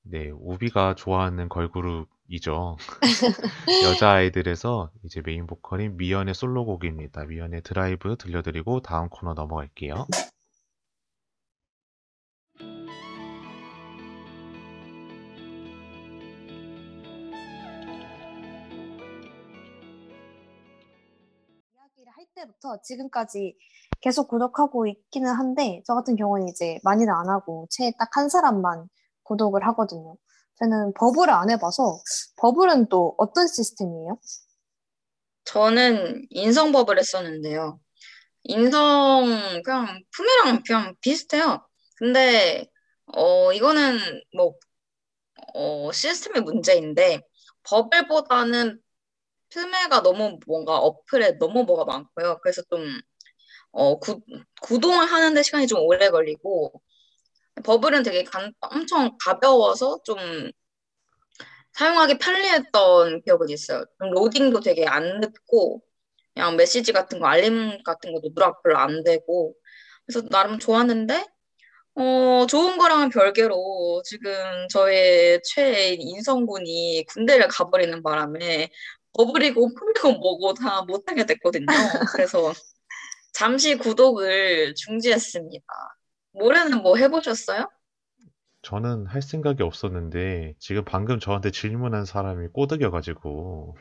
네, 우비가 좋아하는 걸그룹이죠. 여자아이들에서 이제 메인 보컬인 미연의 솔로곡입니다. 미연의 드라이브 들려드리고 다음 코너 넘어갈게요. 때부터 지금까지 계속 구독하고 있기는 한데 저 같은 경우는 이제 많이는 안 하고 채딱한 사람만 구독을 하거든요. 저는 버블을 안 해봐서 버블은 또 어떤 시스템이에요? 저는 인성 버블 했었는데요. 인성 그냥 품이랑 그냥 비슷해요. 근데 어 이거는 뭐 어, 시스템의 문제인데 버블보다는 품에가 너무 뭔가 어플에 너무 뭐가 많고요. 그래서 좀 어, 구, 구동을 하는데 시간이 좀 오래 걸리고 버블은 되게 간, 엄청 가벼워서 좀 사용하기 편리했던 기억은 있어요. 로딩도 되게 안 늦고 그냥 메시지 같은 거 알림 같은 것도 누락 별로 안 되고 그래서 나름 좋았는데 어, 좋은 거랑은 별개로 지금 저의 최애인 인성군이 군대를 가버리는 바람에 버블이고 풀리고 뭐고 다 못하게 됐거든요. 그래서 잠시 구독을 중지했습니다. 올해는 뭐 해보셨어요? 저는 할 생각이 없었는데 지금 방금 저한테 질문한 사람이 꼬드겨가지고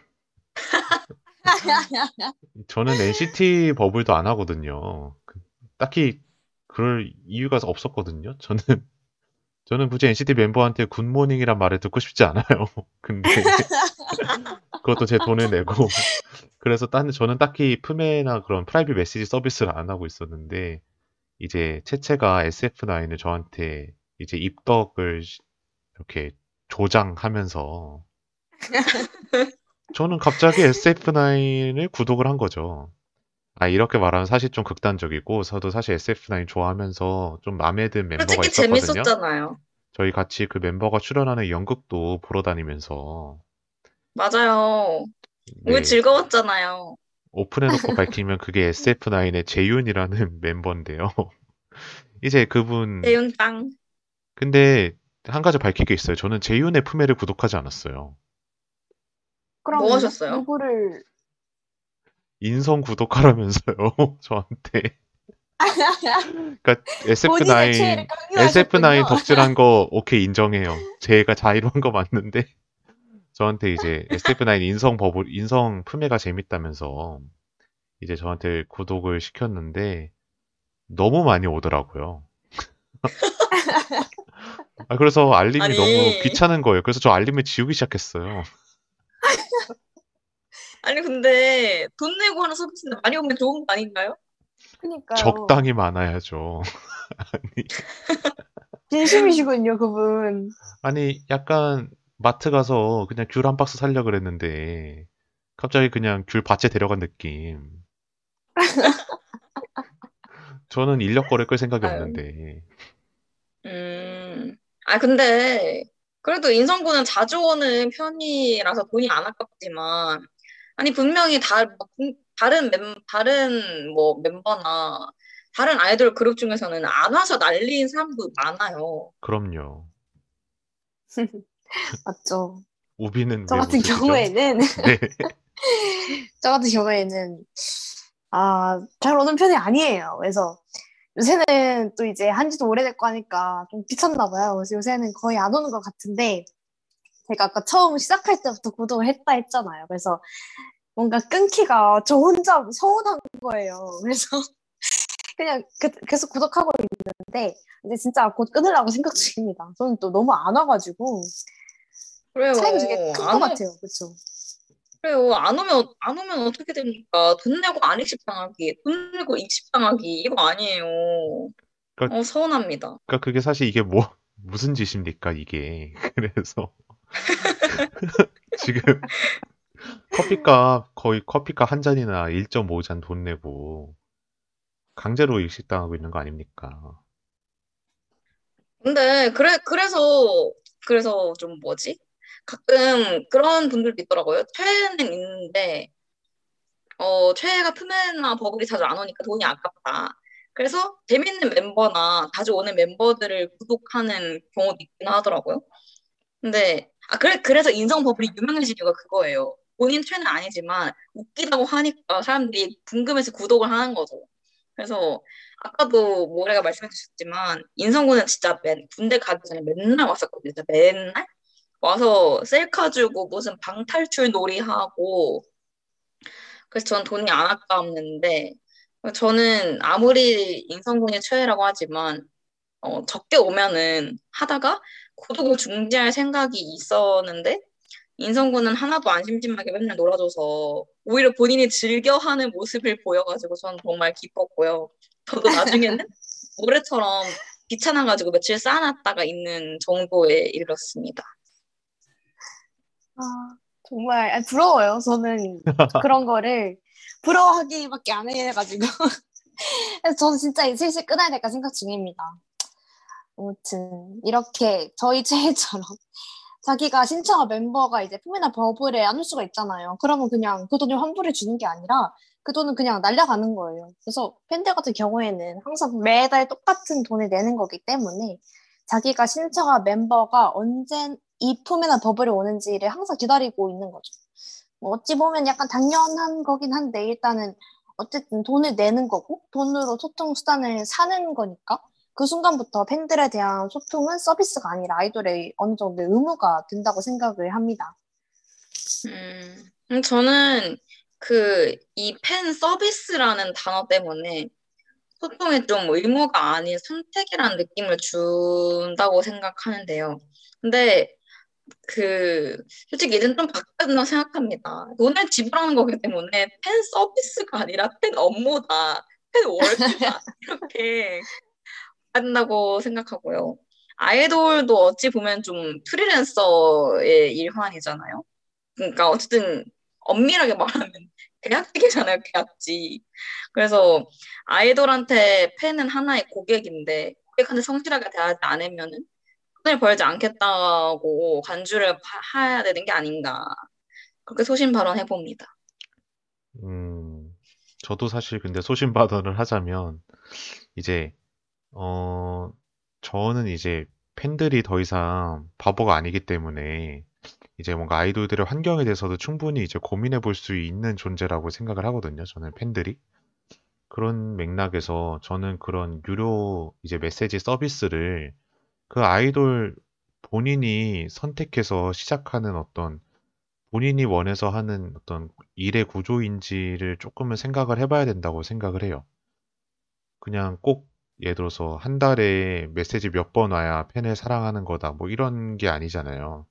저는 NCT 버블도 안 하거든요. 그 딱히 그럴 이유가 없었거든요. 저는 저는 굳이 NCT 멤버한테 good morning이란 말을 듣고 싶지 않아요. 근데 그것도 제 돈을 내고 그래서 딴 저는 딱히 프메나 그런 private 메시지 서비스를 안 하고 있었는데 이제 채채가 SF9을 저한테 이제 입덕을 이렇게 조장하면서 저는 갑자기 SF9을 구독을 한 거죠. 아, 이렇게 말하면 사실 좀 극단적이고, 저도 사실 SF9 좋아하면서 좀 마음에 든 멤버가 솔직히 있었거든요. 재밌었잖아요. 저희 같이 그 멤버가 출연하는 연극도 보러 다니면서, 맞아요. 우리 네, 즐거웠잖아요. 오픈해놓고 밝히면 그게 SF9의 재윤이라는 멤버인데요. 이제 그분, 대윤 땅. 근데 한 가지 밝힐 게 있어요. 저는 재윤의 품에를 구독하지 않았어요. 그럼 뭐 하셨어요? 누구를 인성 구독하라면서요, 저한테. 그러니까 본인의 SF9, 최애를 SF9 강요하셨군요. 덕질한 거 오케이 인정해요. 제가 자의로 한 거 맞는데 저한테 이제 SF9 인성 버블, 인성 품에가 재밌다면서 이제 저한테 구독을 시켰는데 너무 많이 오더라고요. 아, 그래서 알림이 아니. 너무 귀찮은 거예요. 그래서 저 알림을 지우기 시작했어요. 아니 근데 돈 내고 하는 서비스인데 많이 오면 좋은 거 아닌가요? 그니까요. 적당히 많아야죠. 아니, 진심이시군요, 그분. 아니, 약간 마트 가서 그냥 귤 한 박스 살려 그랬는데 갑자기 그냥 귤 밭에 데려간 느낌. 저는 인력 거래 끌 생각이 아유. 없는데. 음, 아, 근데, 그래도 인성구는 자주 오는 편이라서 돈이 안 아깝지만, 아니, 분명히 다, 다른 멤, 다른 뭐 멤버나, 다른 아이돌 그룹 중에서는 안 와서 난리인 사람도 많아요. 그럼요. 맞죠. 우비는 저왜 같은 못 쓰시죠? 경우에는 네. 저 같은 경우에는 아, 잘 오는 편이 아니에요. 그래서 요새는 또 이제 한지도 오래됐고 하니까 좀 귀찮나 봐요. 그래서 요새는 거의 안 오는 것 같은데 제가 아까 처음 시작할 때부터 구독을 했다 했잖아요. 그래서 뭔가 끊기가 저 혼자 서운한 거예요. 그래서 그냥 그- 계속 구독하고 있는데 이제 진짜 곧 끊으려고 생각 중입니다. 저는 또 너무 안 와가지고 그래요. 차이가 되게 큰것안 오- 같아요. 그렇죠? 그래요. 안 오면, 안 오면 어떻게 됩니까? 돈 내고 안 익십 당하기, 돈 내고 익십 당하기, 이거 아니에요. 그러니까- 어, 서운합니다. 그러니까 그게 사실 이게 뭐 무슨 짓입니까 이게. 그래서 지금 커피값 거의 커피값 한 잔이나 1.5잔 돈 내고 강제로 일식당하고 있는 거 아닙니까? 근데, 그래, 그래서, 그래서 좀 뭐지? 가끔 그런 분들도 있더라고요. 최애는 있는데, 어, 최애가 푸메나 버블이 자주 안 오니까 돈이 아깝다. 그래서 재밌는 멤버나 자주 오는 멤버들을 구독하는 경우도 있긴 하더라고요. 근데, 아, 그래, 그래서 인성 버블이 유명해진 이유가 그거예요. 본인 최애는 아니지만 웃기다고 하니까 사람들이 궁금해서 구독을 하는 거죠. 그래서 아까도 모래가 말씀해 주셨지만 인성구는 진짜 맨, 군대 가기 전에 맨날 왔었거든요. 진짜 맨날 와서 셀카 주고 무슨 방탈출 놀이 하고 그래서 전 돈이 안 아까웠는데 저는 아무리 인성군이 최애라고 하지만 어, 적게 오면은 하다가 구독을 중지할 생각이 있었는데 인성군은 하나도 안 심심하게 맨날 놀아줘서 오히려 본인이 즐겨하는 모습을 보여가지고 저는 정말 기뻤고요. 저도 나중에는 올해처럼 귀찮아가지고 며칠 쌓아놨다가 있는 정도에 이르렀습니다. 아, 정말 아, 부러워요. 저는 그런 거를 부러워하기밖에 안 해가지고. 그래서 저는 진짜 이제 슬슬 끊어야 될까 생각 중입니다. 아무튼 이렇게 저희 최애처럼 자기가 신청한 멤버가 이제 폼이나 버블에 안 올 수가 있잖아요. 그러면 그냥 그 돈을 환불해 주는 게 아니라 그 돈은 그냥 날려가는 거예요. 그래서 팬들 같은 경우에는 항상 매달 똑같은 돈을 내는 거기 때문에 자기가 신청한 멤버가 언제 이 폼이나 버블이 오는지를 항상 기다리고 있는 거죠. 뭐 어찌 보면 약간 당연한 거긴 한데 일단은 어쨌든 돈을 내는 거고 돈으로 소통 수단을 사는 거니까 그 순간부터 팬들에 대한 소통은 서비스가 아니라 아이돌의 어느 정도 의무가 된다고 생각을 합니다. 음, 음, 저는 그 이 팬 서비스라는 단어 때문에 소통에 좀 의무가 아닌 선택이라는 느낌을 준다고 생각하는데요. 근데 그 솔직히 이제는 좀 바뀌었나 생각합니다. 돈을 지불하는 거기 때문에 팬 서비스가 아니라 팬 업무다, 팬 월급이다 이렇게 한다고 생각하고요. 아이돌도 어찌 보면 좀 프리랜서의 일환이잖아요. 그러니까 어쨌든 엄밀하게 말하면 계약직이잖아요, 계약직. 그래서 아이돌한테 팬은 하나의 고객인데 고객한테 성실하게 대하지 않으면은 돈을 벌지 않겠다고 간주를 하- 해야 되는 게 아닌가. 그렇게 소신 발언해 봅니다. 음, 저도 사실 근데 소신 발언을 하자면 이제 어 저는 이제 팬들이 더 이상 바보가 아니기 때문에 이제 뭔가 아이돌들의 환경에 대해서도 충분히 이제 고민해 볼 수 있는 존재라고 생각을 하거든요. 저는 팬들이. 그런 맥락에서 저는 그런 유료 이제 메시지 서비스를 그 아이돌 본인이 선택해서 시작하는 어떤 본인이 원해서 하는 어떤 일의 구조인지를 조금은 생각을 해봐야 된다고 생각을 해요. 그냥 꼭 예를 들어서 한 달에 메시지 몇 번 와야 팬을 사랑하는 거다 뭐 이런 게 아니잖아요.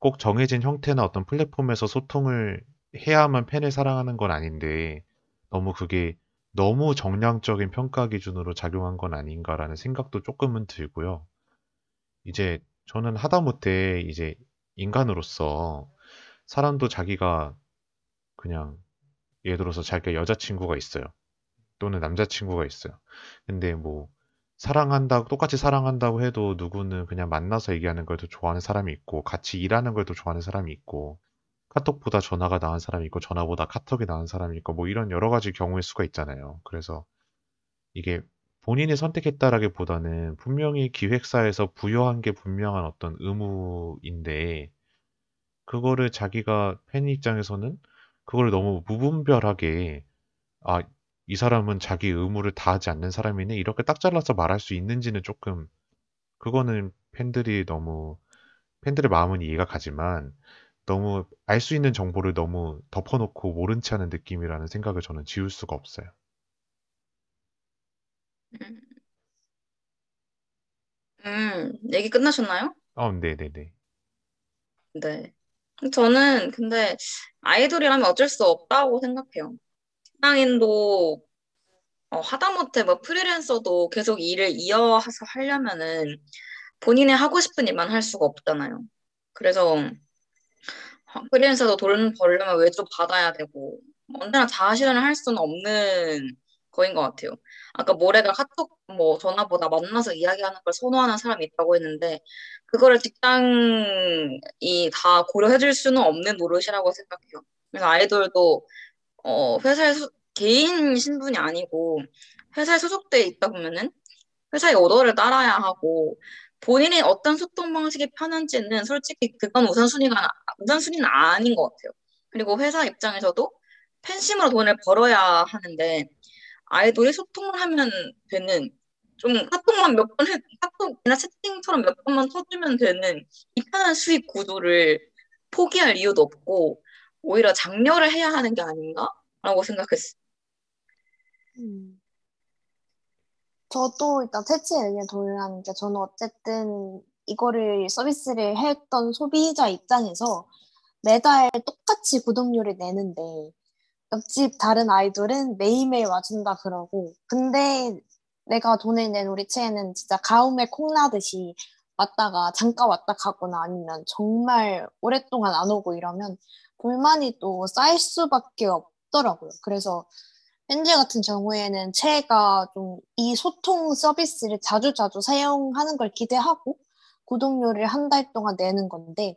꼭 정해진 형태나 어떤 플랫폼에서 소통을 해야만 팬을 사랑하는 건 아닌데 너무 그게 너무 정량적인 평가 기준으로 작용한 건 아닌가라는 생각도 조금은 들고요. 이제 저는 하다못해 이제 인간으로서 사람도 자기가 그냥 예를 들어서 자기가 여자친구가 있어요. 또는 남자친구가 있어요. 근데 뭐 사랑한다고, 똑같이 사랑한다고 해도 누구는 그냥 만나서 얘기하는 걸 더 좋아하는 사람이 있고, 같이 일하는 걸 더 좋아하는 사람이 있고, 카톡보다 전화가 나은 사람이 있고, 전화보다 카톡이 나은 사람이 있고, 뭐 이런 여러 가지 경우일 수가 있잖아요. 그래서 이게 본인이 선택했다라기보다는 분명히 기획사에서 부여한 게 분명한 어떤 의무인데, 그거를 자기가 팬 입장에서는 그걸 너무 무분별하게, 아, 이 사람은 자기 의무를 다하지 않는 사람이네. 이렇게 딱 잘라서 말할 수 있는지는 조금, 그거는 팬들이 너무, 팬들의 마음은 이해가 가지만, 너무 알 수 있는 정보를 너무 덮어 놓고 모른 체 하는 느낌이라는 생각을 저는 지울 수가 없어요. 음, 음, 얘기 끝나셨나요? 어, 네네네. 네. 저는 근데 아이돌이라면 어쩔 수 없다고 생각해요. 직장인도 어, 하다못해 뭐 프리랜서도 계속 일을 이어서 하려면은 본인이 하고 싶은 일만 할 수가 없잖아요. 그래서 하- 프리랜서도 돈 벌려면 외주 받아야 되고 언제나 자아실현을 할 수는 없는 거인 것 같아요. 아까 모래가 카톡 뭐 전화보다 만나서 이야기하는 걸 선호하는 사람이 있다고 했는데 그거를 직장이 다 고려해줄 수는 없는 노릇이라고 생각해요. 그래서 아이돌도 어, 회사에 소- 개인 신분이 아니고 회사에 소속돼 있다 보면은 회사의 오더를 따라야 하고 본인이 어떤 소통 방식이 편한지는 솔직히 그건 우선순위가 우선순위는 아닌 것 같아요. 그리고 회사 입장에서도 팬심으로 돈을 벌어야 하는데 아이돌이 소통을 하면 되는 좀 카톡만 몇번 해, 카톡이나 채팅처럼 몇 번만 터주면 되는 이 편한 수익 구조를 포기할 이유도 없고 오히려 장려를 해야 하는 게 아닌가라고 생각했어요. 음. 저도 일단 채치의 의견에 동의하는 게 저는 어쨌든 이거를 서비스를 했던 소비자 입장에서 매달 똑같이 구독료를 내는데 옆집 다른 아이돌은 매일매일 와준다 그러고 근데 내가 돈을 낸 우리 채에는 진짜 가뭄에 콩나듯이 왔다가 잠깐 왔다 가거나 아니면 정말 오랫동안 안 오고 이러면 불만이 또 쌓일 수밖에 없더라고요. 그래서 현재 같은 경우에는 채가 좀 이 소통 서비스를 자주 자주 사용하는 걸 기대하고 구독료를 한 달 동안 내는 건데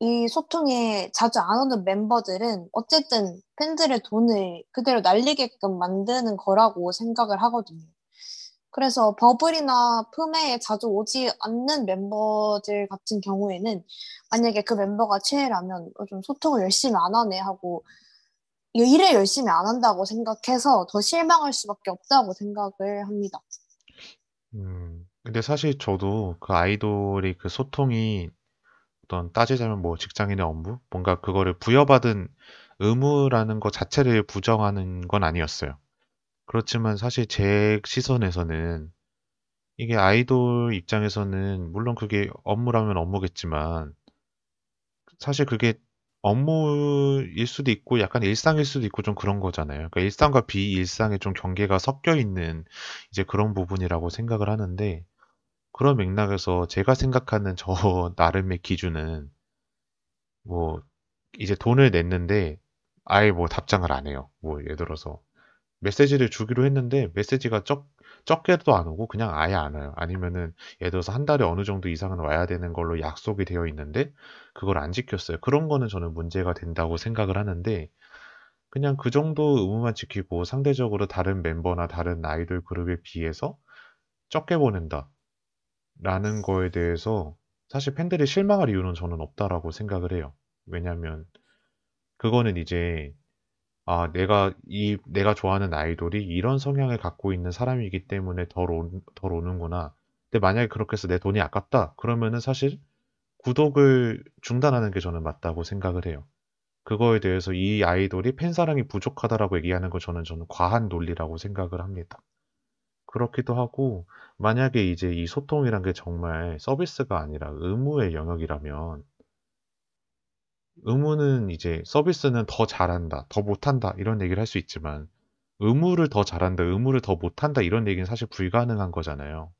이 소통에 자주 안 오는 멤버들은 어쨌든 팬들의 돈을 그대로 날리게끔 만드는 거라고 생각을 하거든요. 그래서 버블이나 품에 자주 오지 않는 멤버들 같은 경우에는 만약에 그 멤버가 최애라면 어, 좀 소통을 열심히 안 하네 하고 일을 열심히 안 한다고 생각해서 더 실망할 수밖에 없다고 생각을 합니다. 음, 근데 사실 저도 그 아이돌이 그 소통이 어떤 따지자면 뭐 직장인의 업무? 뭔가 그거를 부여받은 의무라는 것 자체를 부정하는 건 아니었어요. 그렇지만 사실 제 시선에서는 이게 아이돌 입장에서는 물론 그게 업무라면 업무겠지만 사실 그게 업무일 수도 있고 약간 일상일 수도 있고 좀 그런 거잖아요. 그러니까 일상과 비일상의 좀 경계가 섞여 있는 이제 그런 부분이라고 생각을 하는데 그런 맥락에서 제가 생각하는 저 나름의 기준은 뭐 이제 돈을 냈는데 아예 뭐 답장을 안 해요. 뭐 예를 들어서 메시지를 주기로 했는데 메시지가 적, 적게도 안 오고 그냥 아예 안 와요. 아니면은 예를 들어서 한 달에 어느 정도 이상은 와야 되는 걸로 약속이 되어 있는데 그걸 안 지켰어요. 그런 거는 저는 문제가 된다고 생각을 하는데 그냥 그 정도 의무만 지키고 상대적으로 다른 멤버나 다른 아이돌 그룹에 비해서 적게 보낸다. 라는 거에 대해서 사실 팬들이 실망할 이유는 저는 없다라고 생각을 해요. 왜냐면 그거는 이제 아, 내가 이 내가 좋아하는 아이돌이 이런 성향을 갖고 있는 사람이기 때문에 덜, 오, 덜 오는구나. 근데 만약에 그렇게 해서 내 돈이 아깝다. 그러면은 사실 구독을 중단하는 게 저는 맞다고 생각을 해요. 그거에 대해서 이 아이돌이 팬 사랑이 부족하다라고 얘기하는 거 저는 저는 과한 논리라고 생각을 합니다. 그렇기도 하고 만약에 이제 이 소통이란 게 정말 서비스가 아니라 의무의 영역이라면 의무는 이제 서비스는 더 잘한다, 더 못한다 이런 얘기를 할 수 있지만 의무를 더 잘한다, 의무를 더 못한다 이런 얘기는 사실 불가능한 거잖아요.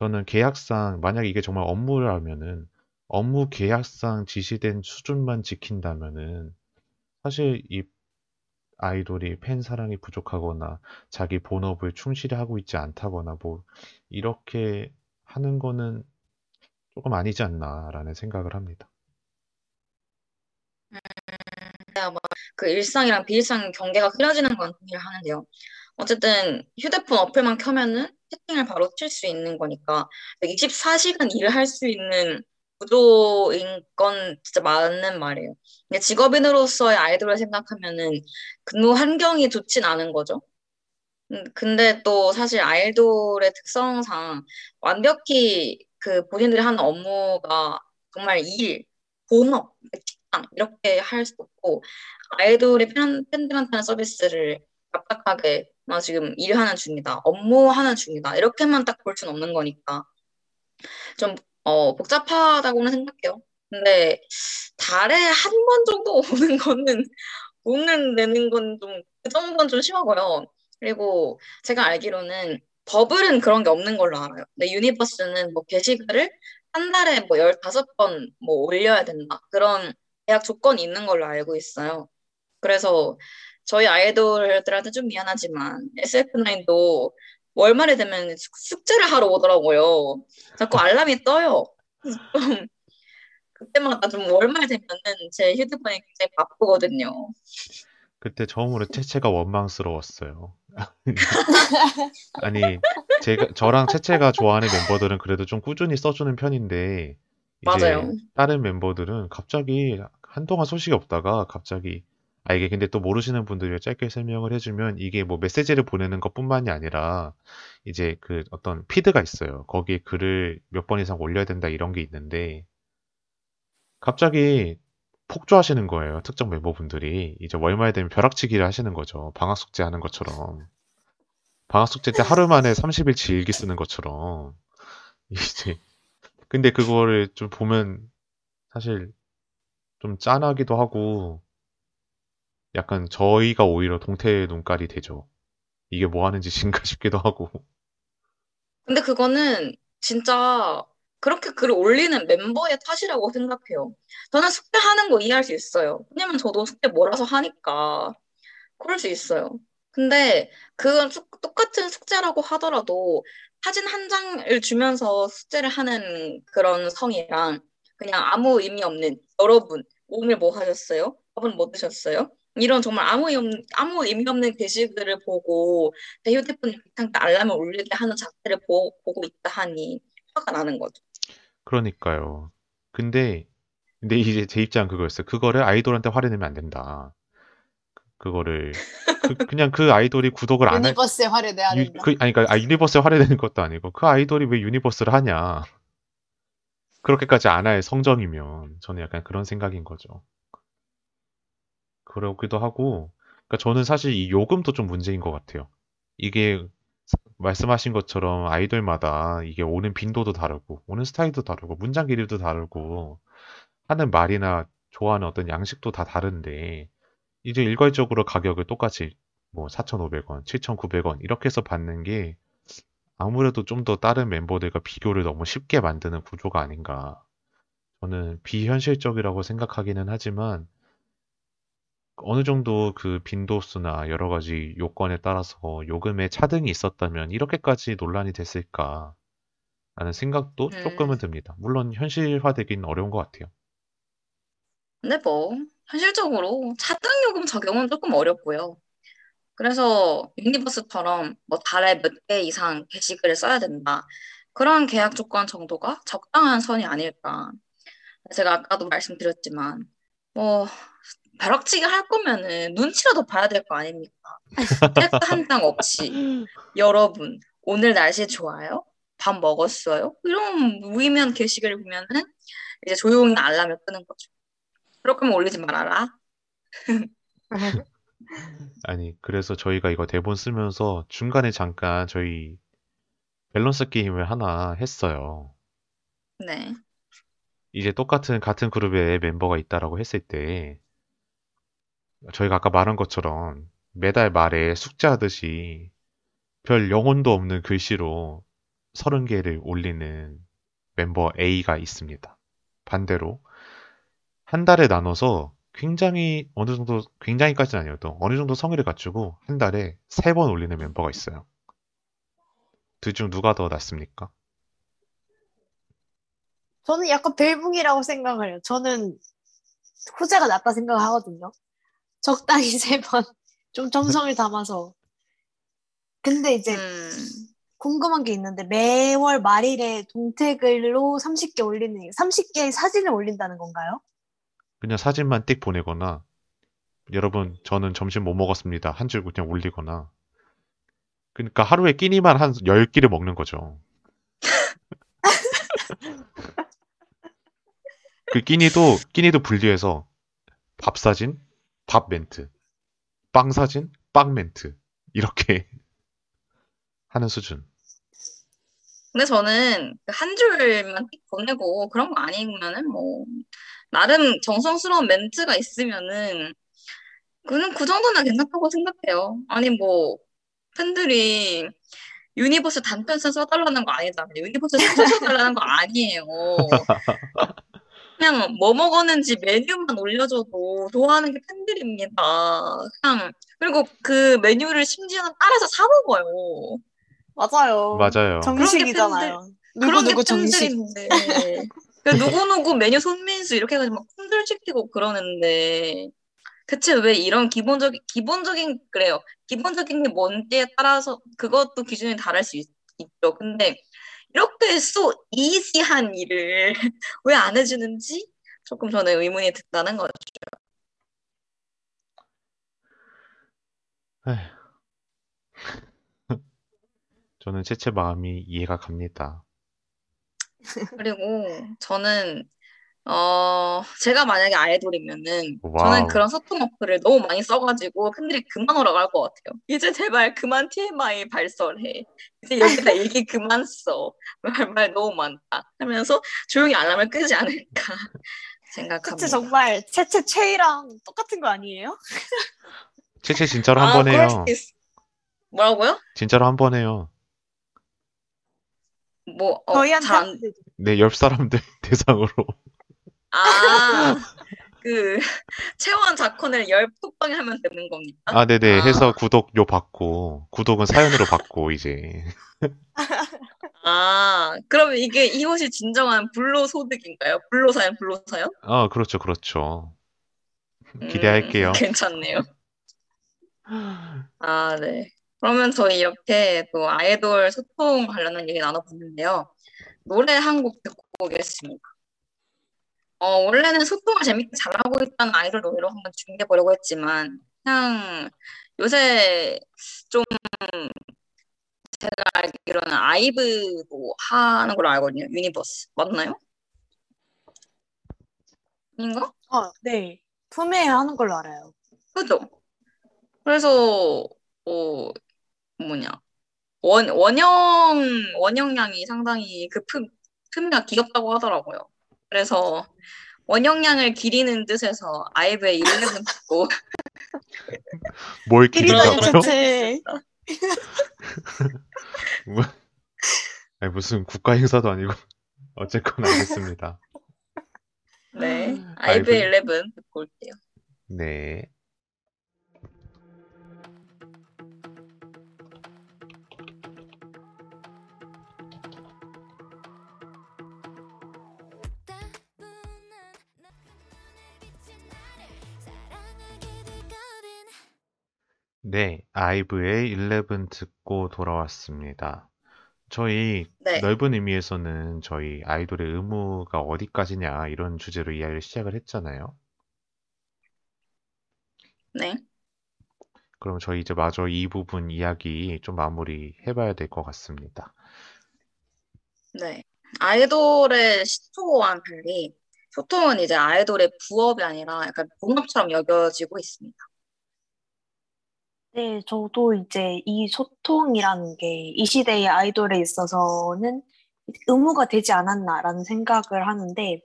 저는 계약상 만약에 이게 정말 업무라면은 업무 계약상 지시된 수준만 지킨다면은 사실 이 아이돌이 팬 사랑이 부족하거나 자기 본업을 충실히 하고 있지 않다거나 뭐 이렇게 하는 거는 조금 아니지 않나라는 생각을 합니다. 그 일상이랑 비일상 경계가 흐려지는 건 동의를 하는데요. 어쨌든 휴대폰 어플만 켜면은 채팅을 바로 칠 수 있는 거니까 24시간 일을 할 수 있는 구조인 건 진짜 맞는 말이에요. 근데 직업인으로서의 아이돌을 생각하면은 근무 환경이 좋진 않은 거죠. 음, 근데 또 사실 아이돌의 특성상 완벽히 그 본인들이 하는 업무가 정말 일, 본업, 직장 이렇게 할 수 없고 아이돌이 팬, 팬들한테 하는 서비스를 답답하게 나 지금 일하는 중이다, 업무하는 중이다 이렇게만 딱 볼 수는 없는 거니까 좀 어, 복잡하다고는 생각해요. 근데 달에 한 번 정도 오는 거는 돈을 내는 건 좀 그 정도는 좀 심하고요. 그리고 제가 알기로는 버블은 그런 게 없는 걸로 알아요. 근데 유니버스는 뭐 게시글을 한 달에 뭐 15번 뭐 올려야 된다. 그런 계약 조건이 있는 걸로 알고 있어요. 그래서 저희 아이돌들한테 좀 미안하지만 SF9도 월말에 되면 숙- 숙제를 하러 오더라고요. 자꾸 알람이 떠요. 좀 그때마다 좀 월말 되면은 제 휴대폰이 굉장히 바쁘거든요. 그때 처음으로 채채가 원망스러웠어요. 아니, 제가, 저랑 채채가 좋아하는 멤버들은 그래도 좀 꾸준히 써주는 편인데, 이제 맞아요. 다른 멤버들은 갑자기 한동안 소식이 없다가 갑자기, 아, 이게 근데 또 모르시는 분들이 짧게 설명을 해주면 이게 뭐 메시지를 보내는 것뿐만이 아니라 이제 그 어떤 피드가 있어요. 거기에 글을 몇 번 이상 올려야 된다 이런 게 있는데, 갑자기 폭주하시는 거예요. 특정 멤버분들이. 이제 월말 되면 벼락치기를 하시는 거죠. 방학 숙제 하는 것처럼. 방학 숙제 때 하루 만에 30일치 일기 쓰는 것처럼. 이제, 근데 그거를 좀 보면 사실 좀 짠하기도 하고, 약간 저희가 오히려 동태 눈깔이 되죠. 이게 뭐 하는 짓인가 싶기도 하고. 근데 그거는 진짜 그렇게 글을 올리는 멤버의 탓이라고 생각해요. 저는 숙제하는 거 이해할 수 있어요. 왜냐면 저도 숙제 몰아서 하니까 그럴 수 있어요. 근데 그건 숙- 똑같은 숙제라고 하더라도 사진 한 장을 주면서 숙제를 하는 그런 성이랑 그냥 아무 의미 없는 여러분 오늘 뭐 하셨어요? 밥은 뭐 드셨어요? 이런 정말 아무 의미 없는, 아무 의미 없는 게시글을 보고 내 휴대폰에 비상에 알람을 울리게 하는 자체를 보, 보고 있다 하니 화가 나는 거죠. 그러니까요. 근데, 근데 이제 제 입장은 그거였어요. 그거를 아이돌한테 화내내면 안 된다. 그거를, 그, 그냥 그 아이돌이 구독을 안 할, 유니버스에 화를 내야 유, 된다. 그, 아니, 그러니까, 아, 유니버스에 화내내는 것도 아니고, 그 아이돌이 왜 유니버스를 하냐. 그렇게까지 안 할 성정이면, 저는 약간 그런 생각인 거죠. 그러기도 하고, 그러니까 저는 사실 이 요금도 좀 문제인 것 같아요. 이게, 말씀하신 것처럼 아이돌마다 이게 오는 빈도도 다르고, 오는 스타일도 다르고, 문장 길이도 다르고, 하는 말이나 좋아하는 어떤 양식도 다 다른데, 이제 일괄적으로 가격을 똑같이 뭐 4,500원, 7,900원 이렇게 해서 받는 게 아무래도 좀 더 다른 멤버들과 비교를 너무 쉽게 만드는 구조가 아닌가. 저는 비현실적이라고 생각하기는 하지만 어느 정도 그 빈도수나 여러 가지 요건에 따라서 요금의 차등이 있었다면 이렇게까지 논란이 됐을까 라는 생각도 음. 조금은 듭니다. 물론 현실화되긴 어려운 것 같아요. 근데 뭐 현실적으로 차등 요금 적용은 조금 어렵고요. 그래서 유니버스처럼 뭐 달에 몇 개 이상 게시글을 써야 된다. 그런 계약 조건 정도가 적당한 선이 아닐까. 제가 아까도 말씀드렸지만 뭐 벼락치기 할 거면은 눈치라도 봐야 될 거 아닙니까? 택한장 없이 여러분 오늘 날씨 좋아요? 밥 먹었어요? 이런 무의미한 게시글을 보면은 이제 조용히 알람을 끄는 거죠. 그럴 거면 올리지 말아라. 아니, 그래서 저희가 이거 대본 쓰면서 중간에 잠깐 저희 밸런스 게임을 하나 했어요. 네. 이제 똑같은 같은 그룹에 멤버가 있다라고 했을 때 저희가 아까 말한 것처럼 매달 말에 숙제하듯이 별 영혼도 없는 글씨로 30개를 올리는 멤버 A가 있습니다. 반대로 한 달에 나눠서 굉장히 어느 정도 굉장히까지는 아니어도 어느 정도 성의를 갖추고 한 달에 세 번 올리는 멤버가 있어요. 둘 중 누가 더 낫습니까? 저는 약간 벨붕이라고 생각을 해요. 저는 후자가 낫다 생각하거든요. 적당히 세 번, 좀 정성을 담아서. 근데 이제 음, 궁금한 게 있는데 매월 말일에 동태글로 30개 올리는, 30개의 사진을 올린다는 건가요? 그냥 사진만 띡 보내거나 여러분 저는 점심 뭐 먹었습니다 한 줄 그냥 올리거나 그러니까 하루에 끼니만 한 10끼를 먹는 거죠. 그 끼니도 끼니도 분리해서 밥 사진, 밥 멘트, 빵 사진, 빵 멘트 이렇게 하는 수준. 근데 저는 그한 줄만 띡 보내고 그런 거 아니면은 뭐 나름 정성스러운 멘트가 있으면은 그는 그 정도는 괜찮다고 생각해요. 아니 뭐 팬들이 유니버스 단편선 써달라는 거 아니잖아요. 유니버스 써달라는 거 아니에요. 그냥 뭐 먹었는지 메뉴만 올려줘도 좋아하는 게 팬들입니다. 그냥 그리고 그 메뉴를 심지어는 따라서 사 먹어요. 맞아요. 맞아요. 정식이잖아요. 그런 게 누구 누구 정식. 그 누구 누구 메뉴 손민수 이렇게 해가지고 막 콩들 시키고 그러는데 대체 왜 이런 기본적인 기본적인 그래요. 기본적인 게 뭔지에 따라서 그것도 기준이 다를 수 있, 있죠. 근데 이렇게 쏘 이지한 일을 왜 안 해주는지 조금 저는 의문이 든다는 거죠. 에휴. 저는 채채 마음이 이해가 갑니다. 그리고 저는 어 제가 만약에 아이돌이면은 wow. 저는 그런 소통 어플을 너무 많이 써가지고 팬들이 그만 오라고 할 것 같아요. 이제 제발 그만 TMI 발설해. 이제 여기다 얘기 그만 써. 말 말 너무 많다. 하면서 조용히 알람을 끄지 않을까 생각합니다. 채채 정말 채채 최이랑 똑같은 거 아니에요? 채채 진짜로 한 아, 번 그럴 해요. 있- 뭐라고요? 진짜로 한 번 해요. 뭐 어, 저희한테 잘 안- 하면 되죠. 네, 옆 사람들 대상으로. 아, 그 채원 자콘을 열 톡방에 하면 되는 겁니까? 아, 네네. 아. 해서 구독료 받고, 구독은 사연으로 받고, 이제. 아, 그러면 이게 이것이 진정한 불로 소득인가요? 불로 사연, 불로 사연? 아, 그렇죠, 그렇죠. 음, 기대할게요. 괜찮네요. 아, 네. 그러면 저희 이렇게 또 아이돌 소통 관련한 얘기 나눠봤는데요. 노래 한 곡 듣고 오겠습니다. 어, 원래는 소통을 재밌게 잘하고 있다는 아이돌 노래로 한번 준비해보려고 했지만, 그냥 요새 좀 제가 알기로는 아이브도 하는 걸로 알거든요. 유니버스. 맞나요? 아닌가? 어, 네. 품에 하는 걸로 알아요. 그죠? 그래서 어 뭐냐 원 원형 원형량이 상당히 그 품, 품위가 귀엽다고 하더라고요. 그래서 원형량을 기리는 뜻에서 아이브의 일렉은 듣고 뭘 기린다고요? 채채. 아니, 무슨 국가 행사도 아니고. 어쨌거나 알겠습니다. 네 아이브. 아이브의 일렉은 듣고 올게요. 네. 네, 아이브의 11 듣고 돌아왔습니다. 저희 네 넓은 의미에서는 저희 아이돌의 의무가 어디까지냐 이런 주제로 이야기를 시작을 했잖아요. 네. 그럼 저희 이제 마저 이 부분 이야기 좀 마무리 해봐야 될 것 같습니다. 네. 아이돌의 시초와는 달리 소통은 이제 아이돌의 부업이 아니라 약간 본업처럼 여겨지고 있습니다. 네, 저도 이제 이 소통이라는 게 이 시대의 아이돌에 있어서는 의무가 되지 않았나라는 생각을 하는데,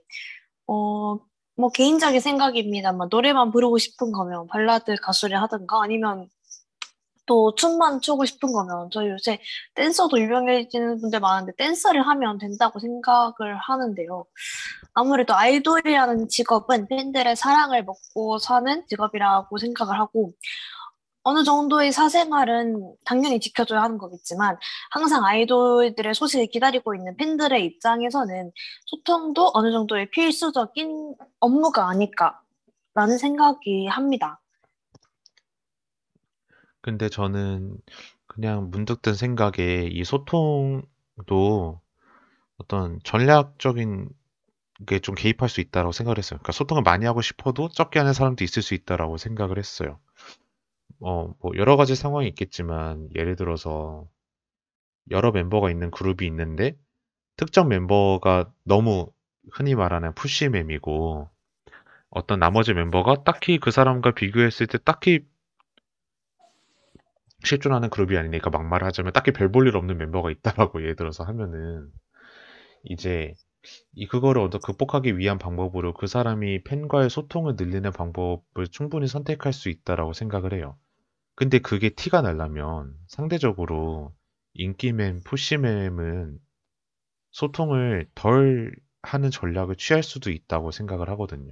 어, 뭐 개인적인 생각입니다만 노래만 부르고 싶은 거면 발라드 가수를 하든가 아니면 또 춤만 추고 싶은 거면 저희 요새 댄서도 유명해지는 분들 많은데 댄서를 하면 된다고 생각을 하는데요. 아무래도 아이돌이라는 직업은 팬들의 사랑을 먹고 사는 직업이라고 생각을 하고 어느 정도의 사생활은 당연히 지켜줘야 하는 거겠지만 항상 아이돌들의 소식을 기다리고 있는 팬들의 입장에서는 소통도 어느 정도의 필수적인 업무가 아닐까라는 생각이 합니다. 근데 저는 그냥 문득 든 생각에 이 소통도 어떤 전략적인 게 좀 개입할 수 있다고 생각을 했어요. 그러니까 소통을 많이 하고 싶어도 적게 하는 사람도 있을 수 있다라고 생각을 했어요. 어, 뭐 여러 가지 상황이 있겠지만 예를 들어서 여러 멤버가 있는 그룹이 있는데 특정 멤버가 너무 흔히 말하는 푸시mem이고 어떤 나머지 멤버가 딱히 그 사람과 비교했을 때 딱히 실존하는 그룹이 아니니까 막말을 하자면 딱히 별 볼 일 없는 멤버가 있다라고 예를 들어서 하면은 이제 이 그거를 얻어 극복하기 위한 방법으로 그 사람이 팬과의 소통을 늘리는 방법을 충분히 선택할 수 있다라고 생각을 해요. 근데 그게 티가 나려면 상대적으로 인기mem, 푸시mem은 소통을 덜 하는 전략을 취할 수도 있다고 생각을 하거든요.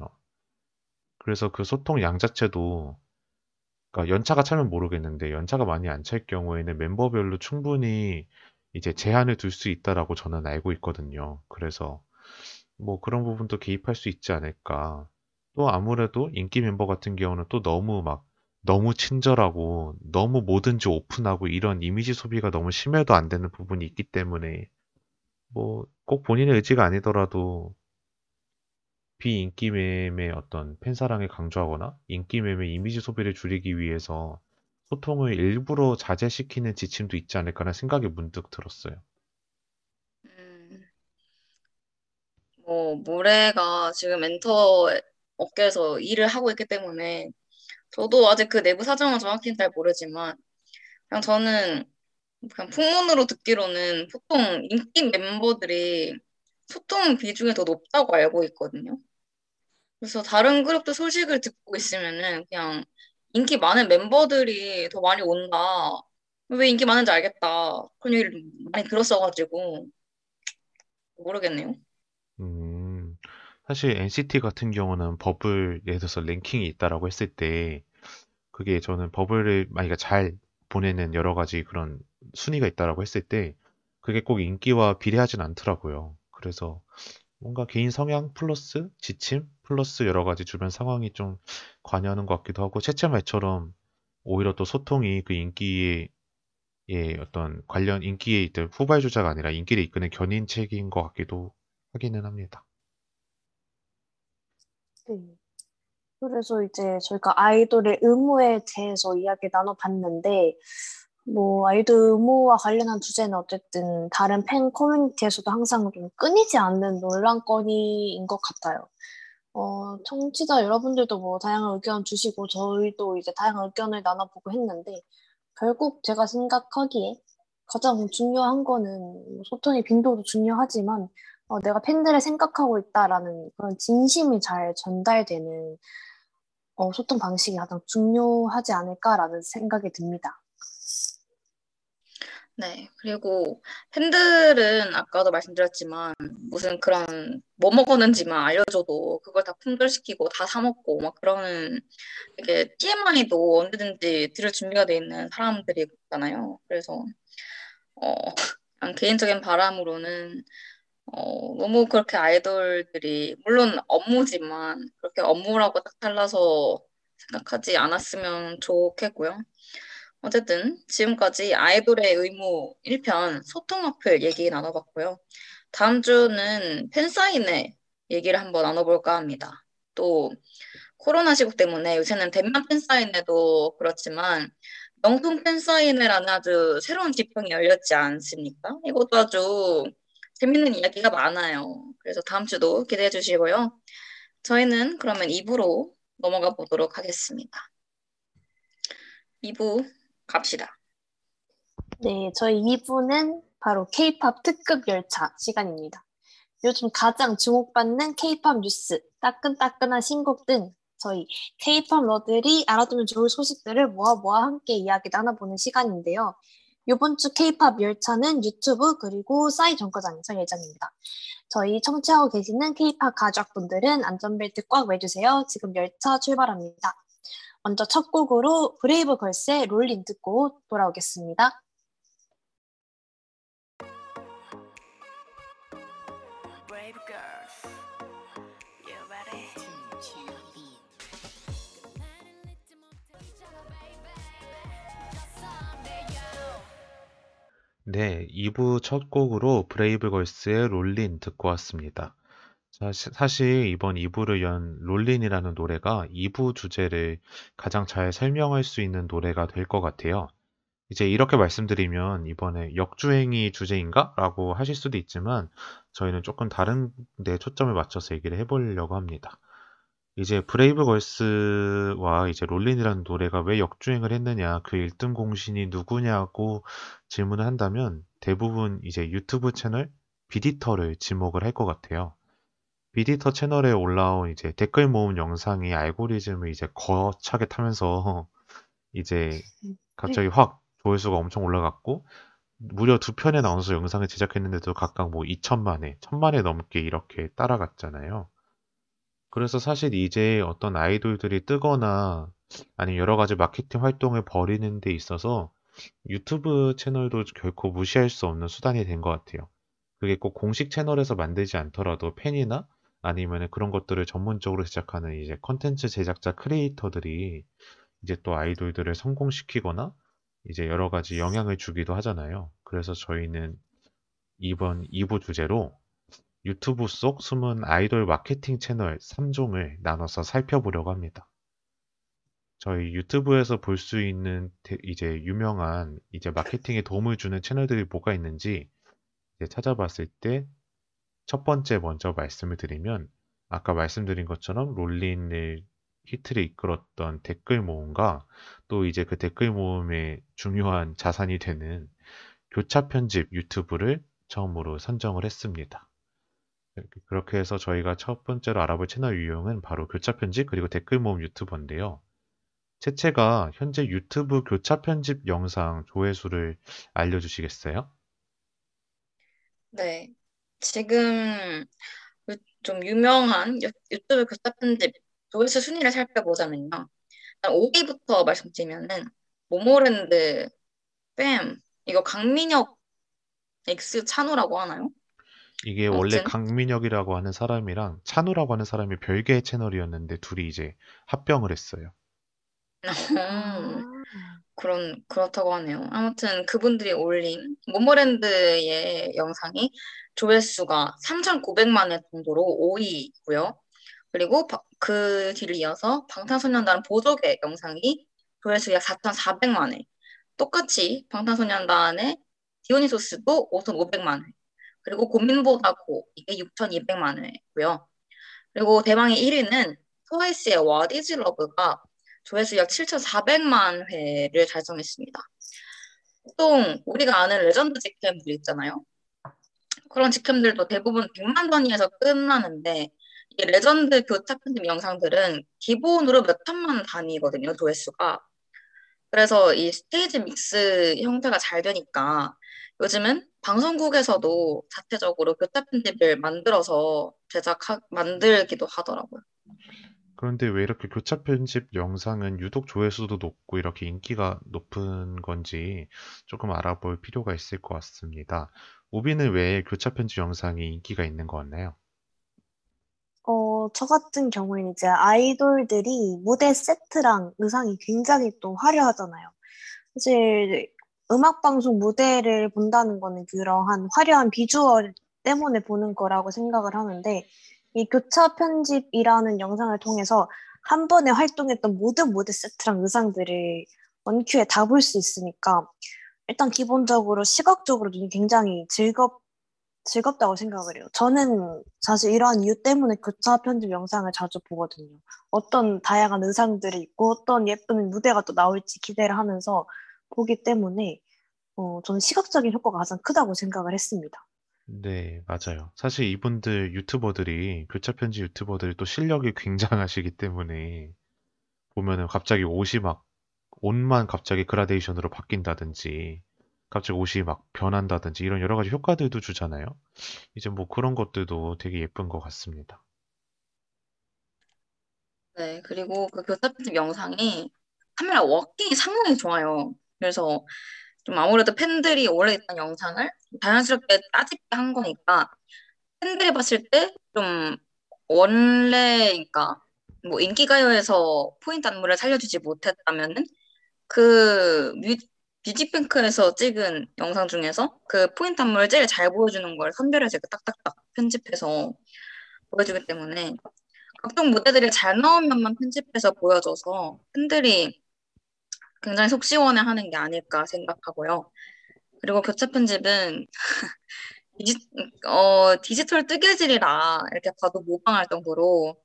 그래서 그 소통 양 자체도 그러니까 연차가 차면 모르겠는데 연차가 많이 안 찰 경우에는 멤버별로 충분히 이제 제한을 둘 수 있다라고 저는 알고 있거든요. 그래서 뭐 그런 부분도 개입할 수 있지 않을까. 또 아무래도 인기 멤버 같은 경우는 또 너무 막 너무 친절하고 너무 뭐든지 오픈하고 이런 이미지 소비가 너무 심해도 안 되는 부분이 있기 때문에 뭐 꼭 본인의 의지가 아니더라도 비인기mem의 어떤 팬 사랑을 강조하거나 인기mem의 이미지 소비를 줄이기 위해서 소통을 일부러 자제시키는 지침도 있지 않을까라는 생각이 문득 들었어요. 음, 뭐, 모래가 지금 엔터 업계에서 일을 하고 있기 때문에 저도 아직 그 내부 사정은 정확히는 잘 모르지만 그냥 저는 그냥 풍문으로 듣기로는 보통 인기 멤버들이 소통 비중이 더 높다고 알고 있거든요. 그래서 다른 그룹도 소식을 듣고 있으면은 그냥 인기 많은 멤버들이 더 많이 온다. 왜 인기 많은지 알겠다. 그런 얘기를 많이 들었어가지고 모르겠네요. 음, 사실 NCT 같은 경우는 버블, 예를 들어서 랭킹이 있다라고 했을 때, 그게 저는 버블을 만약에 잘 보내는 여러 가지 그런 순위가 있다라고 했을 때, 그게 꼭 인기와 비례하진 않더라고요. 그래서 뭔가 개인 성향 플러스 지침 플러스 여러 가지 주변 상황이 좀 관여하는 것 같기도 하고, 채채 말처럼 오히려 또 소통이 그 인기의 예, 어떤 관련 인기에 있던 후발주자가 아니라 인기를 이끄는 견인책인 것 같기도 하기는 합니다. 네. 그래서 이제 저희가 아이돌의 의무에 대해서 이야기 나눠봤는데, 뭐, 아이돌 의무와 관련한 주제는 어쨌든 다른 팬 커뮤니티에서도 항상 좀 끊이지 않는 논란거리인 것 같아요. 어, 청취자 여러분들도 뭐 다양한 의견 주시고, 저희도 이제 다양한 의견을 나눠보고 했는데, 결국 제가 생각하기에 가장 중요한 거는 소통의 빈도도 중요하지만, 어, 내가 팬들을 생각하고 있다라는 그런 진심이 잘 전달되는 어, 소통 방식이 가장 중요하지 않을까라는 생각이 듭니다. 네. 그리고 팬들은 아까도 말씀드렸지만 무슨 그런 뭐 먹었는지만 알려줘도 그걸 다 품절시키고 다 사 먹고 막 그러는 이게 TMI도 언제든지 들을 준비가 돼 있는 사람들이잖아요. 그래서 어, 개인적인 바람으로는 어, 너무 그렇게 아이돌들이, 물론 업무지만, 그렇게 업무라고 딱 잘라서 생각하지 않았으면 좋겠고요. 어쨌든, 지금까지 아이돌의 의무 1편 소통 어필 얘기 나눠봤고요. 다음 주는 팬사인회 얘기를 한번 나눠볼까 합니다. 또, 코로나 시국 때문에 요새는 대면 팬사인회도 그렇지만, 명품 팬사인회라는 아주 새로운 지평이 열렸지 않습니까? 이것도 아주 재밌는 이야기가 많아요. 그래서 다음 주도 기대해 주시고요. 저희는 그러면 2부로 넘어가 보도록 하겠습니다. 2부 갑시다. 네, 저희 2부는 바로 K-팝 특급 열차 시간입니다. 요즘 가장 주목받는 K-팝 뉴스, 따끈따끈한 신곡 등 저희 K-pop 러들이 알아두면 좋을 소식들을 모아 모아 함께 이야기 나눠보는 시간인데요. 이번 주 K-pop 열차는 유튜브 그리고 싸이 정거장에 서 예정입니다. 저희 청취하고 계시는 K-pop 가족분들은 안전벨트 꽉 매주세요. 지금 열차 출발합니다. 먼저 첫 곡으로 브레이브 걸스의 Rollin' 듣고 돌아오겠습니다. 네, 2부 첫 곡으로 브레이브걸스의 Rollin' 듣고 왔습니다. 사실 이번 2부를 연 롤린이라는 노래가 2부 주제를 가장 잘 설명할 수 있는 노래가 될 것 같아요. 이제 이렇게 말씀드리면 이번에 역주행이 주제인가? 라고 하실 수도 있지만 저희는 조금 다른 데 초점을 맞춰서 얘기를 해보려고 합니다. 이제 브레이브걸스와 이제 롤린이라는 노래가 왜 역주행을 했느냐, 그 1등 공신이 누구냐고 질문을 한다면 대부분 이제 유튜브 채널 비디터를 지목을 할 것 같아요. 비디터 채널에 올라온 이제 댓글 모음 영상이 알고리즘을 이제 거차게 타면서 이제 갑자기 확 조회수가 엄청 올라갔고 무려 두 편의 나눠서 영상을 제작했는데도 각각 뭐 2천만 회, 1000만 회 넘게 이렇게 따라갔잖아요. 그래서 사실 이제 어떤 아이돌들이 뜨거나 아니면 여러 가지 마케팅 활동을 벌이는 데 있어서 유튜브 채널도 결코 무시할 수 없는 수단이 된 것 같아요. 그게 꼭 공식 채널에서 만들지 않더라도 팬이나 아니면 그런 것들을 전문적으로 제작하는 이제 컨텐츠 제작자 크리에이터들이 이제 또 아이돌들을 성공시키거나 이제 여러 가지 영향을 주기도 하잖아요. 그래서 저희는 이번 2부 주제로 유튜브 속 숨은 아이돌 마케팅 채널 3종을 나눠서 살펴보려고 합니다. 저희 유튜브에서 볼 수 있는 대- 이제 유명한 이제 마케팅에 도움을 주는 채널들이 뭐가 있는지 찾아봤을 때 첫 번째 먼저 말씀을 드리면 아까 말씀드린 것처럼 롤린을 히트를 이끌었던 댓글 모음과 또 이제 그 댓글 모음의 중요한 자산이 되는 교차 편집 유튜브를 처음으로 선정을 했습니다. 그렇게 해서 저희가 첫 번째로 알아볼 채널 유형은 바로 교차 편집 그리고 댓글 모음 유튜버인데요. 채채가 현재 유튜브 교차 편집 영상 조회수를 알려주시겠어요? 네. 지금 유- 좀 유명한 유- 유튜브 교사 편집 조회수 순위를 살펴보자면요. 일단 5위부터 말씀드리면은 모모랜드, 뺨, 이거 강민혁 X 찬우라고 하나요? 이게 원래 아무튼. 강민혁이라고 하는 사람이랑 찬우라고 하는 사람이 별개의 채널이었는데 둘이 이제 합병을 했어요. 음, 그런, 그렇다고 하네요. 아무튼 그분들이 올린 모모랜드의 영상이 조회수가 3,900만 회 정도로 5위고요. 그리고 바- 그 뒤를 이어서 방탄소년단 보조개 영상이 조회수 약 4,400만 회. 똑같이 방탄소년단의 디오니소스도 5,500만 회. 그리고 고민보다 고 이게 6,200만 회고요. 그리고 대망의 1위는 트와이스의 What is Love가 조회수 약 7,400만 회를 달성했습니다. 보통 우리가 아는 레전드 직캠들 있잖아요. 그런 직캠들도 대부분 100만 단위에서 끝나는데 이 레전드 교차 편집 영상들은 기본으로 몇 천만 단위거든요, 조회수가. 그래서 이 stage mix 형태가 잘 되니까 요즘은 방송국에서도 자체적으로 교차 편집을 만들어서 제작하, 만들기도 하더라고요. 그런데 왜 이렇게 교차 편집 영상은 유독 조회수도 높고 이렇게 인기가 높은 건지 조금 알아볼 필요가 있을 것 같습니다. 우비는 왜 교차 편집 영상이 인기가 있는 것 같나요? 어, 저 같은 경우에는 이제 아이돌들이 무대 세트랑 의상이 굉장히 또 화려하잖아요. 사실 음악 방송 무대를 본다는 거는 그러한 화려한 비주얼 때문에 보는 거라고 생각을 하는데, 이 교차 편집이라는 영상을 통해서 한 번에 활동했던 모든 무대 세트랑 의상들을 원큐에 다 볼 수 있으니까, 일단 기본적으로 시각적으로 굉장히 즐겁, 즐겁다고 생각을 해요. 저는 사실 이러한 이유 때문에 교차 편집 영상을 자주 보거든요. 어떤 다양한 의상들이 있고 어떤 예쁜 무대가 또 나올지 기대를 하면서 보기 때문에 어, 저는 시각적인 효과가 가장 크다고 생각을 했습니다. 네, 맞아요. 사실 이분들 유튜버들이, 교차 편집 유튜버들이 또 실력이 굉장하시기 때문에, 보면은 갑자기 옷이 막, 옷만 갑자기 그라데이션으로 바뀐다든지, 갑자기 옷이 막 변한다든지, 이런 여러 가지 효과들도 주잖아요. 이제 뭐 그런 것들도 되게 예쁜 것 같습니다. 네, 그리고 그 교차 편집 영상이 카메라 워킹이 상당히 좋아요. 그래서 좀 아무래도 팬들이 오래 있던 영상을 자연스럽게 따집게 한 거니까 팬들이 봤을 때 좀 원래 그러니까 뭐 인기가요에서 포인트 안무를 살려주지 못했다면은 그 뮤, 뮤직뱅크에서 찍은 영상 중에서 그 포인트 안무를 제일 잘 보여주는 걸 선별해서 딱딱딱 편집해서 보여주기 때문에 각종 무대들이 잘 나온 면만 편집해서 보여줘서 팬들이 굉장히 속 시원해 하는 게 아닐까 생각하고요. 그리고 교차 편집은 디지, 어, 디지털 뜨개질이라 이렇게 봐도 모방할 정도로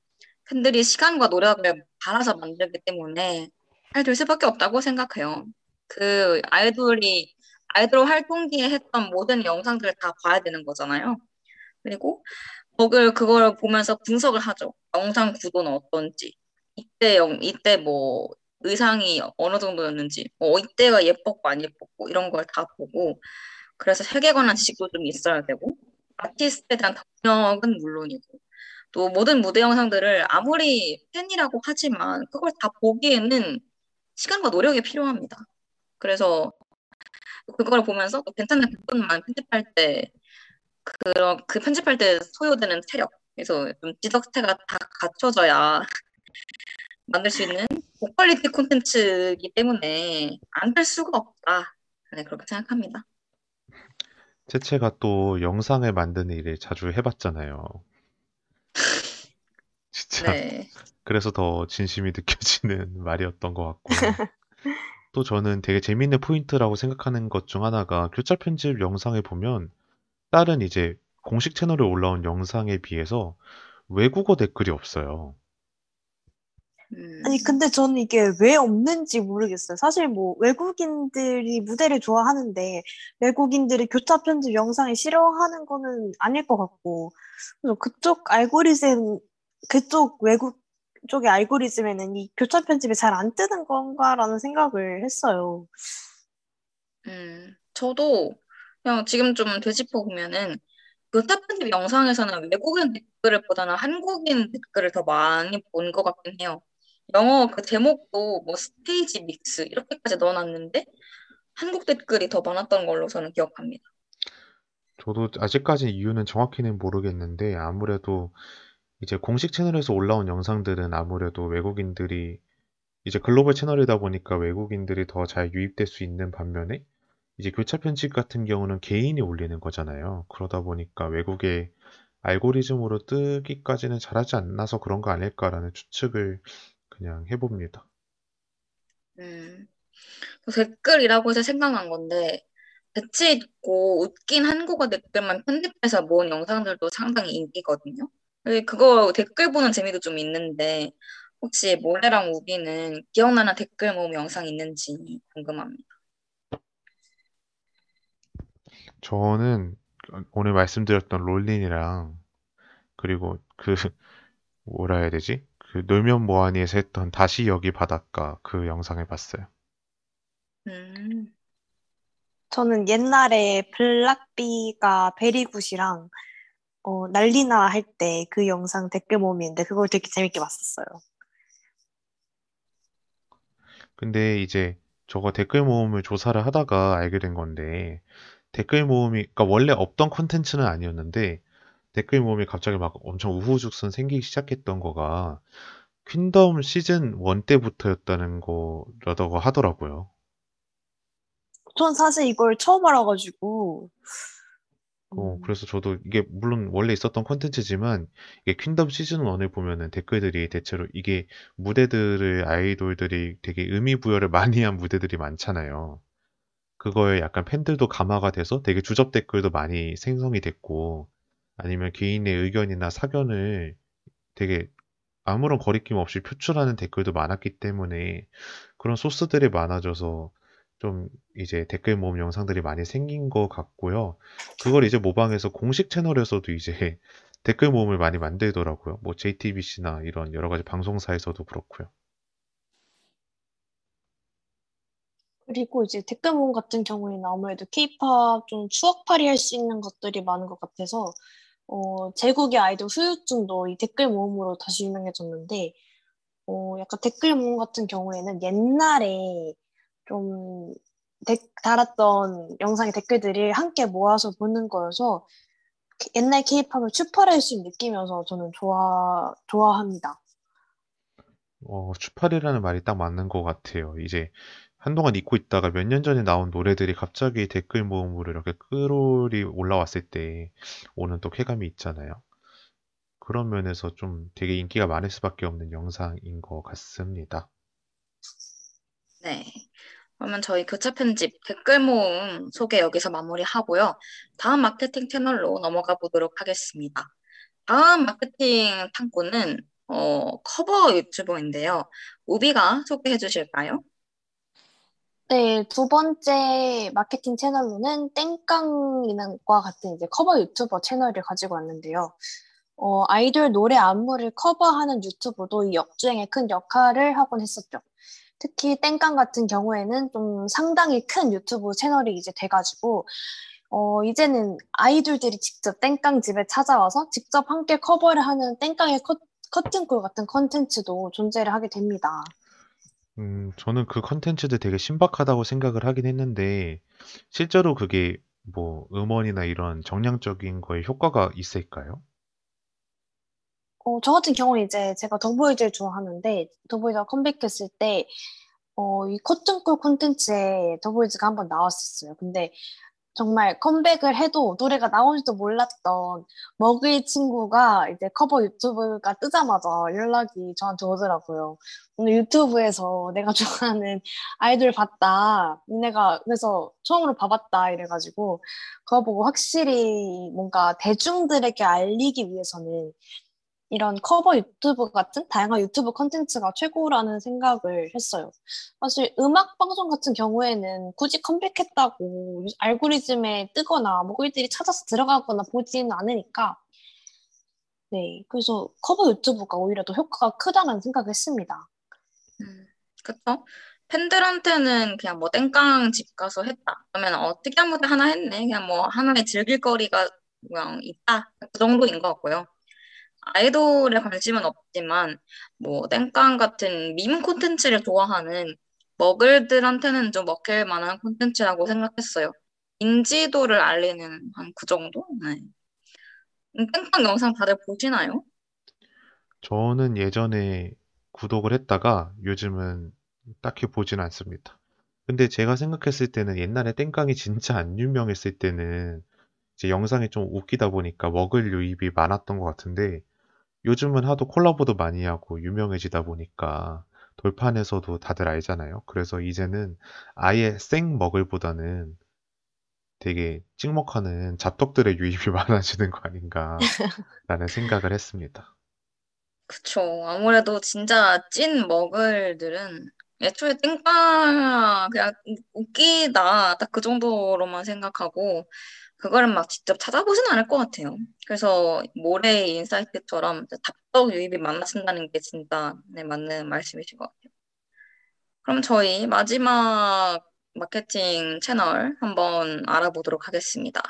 팬들이 시간과 노력을 갈아서 만들기 때문에 잘 될 수밖에 없다고 생각해요. 그 아이돌이 아이돌 활동기에 했던 모든 영상들을 다 봐야 되는 거잖아요. 그리고 그걸 그걸 보면서 분석을 하죠. 영상 구도는 어떤지, 이때 영, 이때 뭐 의상이 어느 정도였는지, 뭐 이때가 예뻤고 안 예뻤고 이런 걸 다 보고 그래서 세계관한 지식도 좀 있어야 되고 아티스트에 대한 덕력은 물론이고 또 모든 무대 영상들을 아무리 팬이라고 하지만 그걸 다 보기에는 시간과 노력이 필요합니다. 그래서 그걸 보면서 또 괜찮은 부분만 편집할 때 그런 그 편집할 때 소요되는 체력 그래서 좀 지덕태가 다 갖춰져야 만들 수 있는 고퀄리티 콘텐츠이기 때문에 안 될 수가 없다. 네, 그렇게 생각합니다. 채채가 또 영상을 만드는 일을 자주 해봤잖아요. 진짜. 네. 그래서 더 진심이 느껴지는 말이었던 것 같고요. 또 저는 되게 재밌는 포인트라고 생각하는 것 중 하나가 교차 편집 영상에 보면 다른 이제 공식 채널에 올라온 영상에 비해서 외국어 댓글이 없어요. 음, 아니, 근데 저는 이게 왜 없는지 모르겠어요. 사실 뭐 외국인들이 무대를 좋아하는데 외국인들이 교차 편집 영상을 싫어하는 거는 아닐 것 같고, 그래서 그쪽 알고리즘, 그쪽 외국 쪽의 알고리즘에는 이 교차 편집이 잘 안 뜨는 건가라는 생각을 했어요. 음, 저도 그냥 지금 좀 되짚어 보면은 교차 편집 영상에서는 외국인 댓글보다는 한국인 댓글을 더 많이 본 것 같긴 해요. 영어 그 제목도 뭐 스테이지 믹스 이렇게까지 넣어놨는데 한국 댓글이 더 많았던 걸로 저는 기억합니다. 저도 아직까지 이유는 정확히는 모르겠는데 아무래도 이제 공식 채널에서 올라온 영상들은 아무래도 외국인들이 이제 글로벌 채널이다 보니까 외국인들이 더 잘 유입될 수 있는 반면에 이제 교차 편집 같은 경우는 개인이 올리는 거잖아요. 그러다 보니까 외국의 알고리즘으로 뜨기까지는 잘하지 않나서 그런 거 아닐까라는 추측을 그냥 해봅니다. 음, 그 댓글이라고 해서 생각난 건데 배치 있고 웃긴 한국어 댓글만 편집해서 모은 영상들도 상당히 인기거든요. 그거 댓글 보는 재미도 좀 있는데 혹시 모래랑 우비는 기억나는 댓글 모음 영상 있는지 궁금합니다. 저는 오늘 말씀드렸던 롤린이랑 그리고 그 뭐라 해야 되지? 그 놀면 뭐하니에서 했던 다시 여기 바닷가 그 영상을 봤어요. 음, 저는 옛날에 블락비가 베리굿이랑 어, 난리나 할 때 그 영상 댓글 모음인데 그걸 되게 재밌게 봤었어요. 근데 이제 저거 댓글 모음을 조사를 하다가 알게 된 건데 댓글 모음이 그러니까 원래 없던 콘텐츠는 아니었는데 댓글 모음이 갑자기 막 엄청 우후죽순 생기기 시작했던 거가 퀸덤 시즌 1 때부터였다는 거라고 하더라고요. 전 사실 이걸 처음 알아가지고 어, 음, 그래서 저도 이게 물론 원래 있었던 콘텐츠지만 이게 퀸덤 시즌 1을 보면은 댓글들이 대체로 이게 무대들을 아이돌들이 되게 의미 부여를 많이 한 무대들이 많잖아요. 그거에 약간 팬들도 감화가 돼서 되게 주접 댓글도 많이 생성이 됐고 아니면 개인의 의견이나 사견을 되게 아무런 거리낌 없이 표출하는 댓글도 많았기 때문에 그런 소스들이 많아져서 좀 이제 댓글 모음 영상들이 많이 생긴 것 같고요. 그걸 이제 모방해서 공식 채널에서도 이제 댓글 모음을 많이 만들더라고요. 뭐 JTBC나 이런 여러 가지 방송사에서도 그렇고요. 그리고 이제 댓글 모음 같은 경우에는 아무래도 케이팝 좀 추억팔이 할 수 있는 것들이 많은 것 같아서 어, 제국의 아이돌 후유증도 이 댓글 모음으로 다시 유명해졌는데 어, 약간 댓글 모음 같은 경우에는 옛날에 좀 댓- 달았던 영상의 댓글들을 함께 모아서 보는 거여서 옛날 케이팝을 추파할 수 느끼면서 저는 좋아, 좋아합니다. 어, 추팔이라는 말이 딱 맞는 것 같아요. 이제 한동안 잊고 있다가 몇 년 전에 나온 노래들이 갑자기 댓글 모음으로 이렇게 끌어올이 올라왔을 때 오는 또 쾌감이 있잖아요. 그런 면에서 좀 되게 인기가 많을 수밖에 없는 영상인 것 같습니다. 네. 그러면 저희 교차 편집 댓글 모음 소개 여기서 마무리하고요. 다음 마케팅 채널로 넘어가 보도록 하겠습니다. 다음 마케팅 탐구는 어, 커버 유튜버인데요. 우비가 소개해 주실까요? 네, 두 번째 마케팅 채널로는 땡깡과 같은 이제 커버 유튜버 채널을 가지고 왔는데요. 어, 아이돌 노래 안무를 커버하는 유튜브도 이 역주행에 큰 역할을 하곤 했었죠. 특히 땡깡 같은 경우에는 좀 상당히 큰 유튜브 채널이 이제 돼가지고, 어, 이제는 아이돌들이 직접 땡깡 집에 찾아와서 직접 함께 커버를 하는 땡깡의 커, 커튼콜 같은 컨텐츠도 존재를 하게 됩니다. 음, 저는 그 컨텐츠들 되게 신박하다고 생각을 하긴 했는데, 실제로 그게 뭐 음원이나 이런 정량적인 거에 효과가 있을까요? 어, 저 같은 경우는 이제 제가 더 보이즈를 좋아하는데, 더 보이즈가 컴백했을 때, 어, 이 커튼콜 콘텐츠에 더 보이즈가 한번 나왔었어요. 근데 정말 컴백을 해도 노래가 나오지도 몰랐던 먹을 친구가 이제 커버 유튜브가 뜨자마자 연락이 저한테 오더라고요. 오늘 유튜브에서 내가 좋아하는 아이돌 봤다. 니네가 그래서 처음으로 봐봤다. 이래가지고 그거 보고 확실히 뭔가 대중들에게 알리기 위해서는 이런 커버 유튜브 같은 다양한 유튜브 컨텐츠가 최고라는 생각을 했어요. 사실 음악 방송 같은 경우에는 굳이 컴백했다고 알고리즘에 뜨거나 머글들이 찾아서 들어가거나 보지는 않으니까 네, 그래서 커버 유튜브가 오히려 더 효과가 크다는 생각을 했습니다. 음, 그쵸? 팬들한테는 그냥 뭐 땡깡 집 가서 했다. 그러면 어, 특이한 무대 하나 했네. 그냥 뭐 하나의 즐길 거리가 그냥 있다. 그 정도인 것 같고요. 아이돌에 관심은 없지만 뭐 땡깡 같은 밈 콘텐츠를 좋아하는 머글들한테는 좀 먹힐 만한 콘텐츠라고 생각했어요. 인지도를 알리는 한 그 정도? 네. 음, 땡깡 영상 다들 보시나요? 저는 예전에 구독을 했다가 요즘은 딱히 보진 않습니다. 근데 제가 생각했을 때는 옛날에 땡깡이 진짜 안 유명했을 때는 이제 영상이 좀 웃기다 보니까 먹을 유입이 많았던 것 같은데 요즘은 하도 콜라보도 많이 하고 유명해지다 보니까 돌판에서도 다들 알잖아요. 그래서 이제는 아예 생 먹을보다는 되게 찍먹하는 잡덕들의 유입이 많아지는 거 아닌가 라는 생각을 했습니다. 그쵸. 아무래도 진짜 찐 머글들은 애초에 땡깡 그냥 웃기다. 딱 그 정도로만 생각하고 그거를 막 직접 찾아보진 않을 것 같아요. 그래서 모레의 인사이트처럼 답덕 유입이 많아진다는 게 진짜 네, 맞는 말씀이신 것 같아요. 그럼 저희 마지막 마케팅 채널 한번 알아보도록 하겠습니다.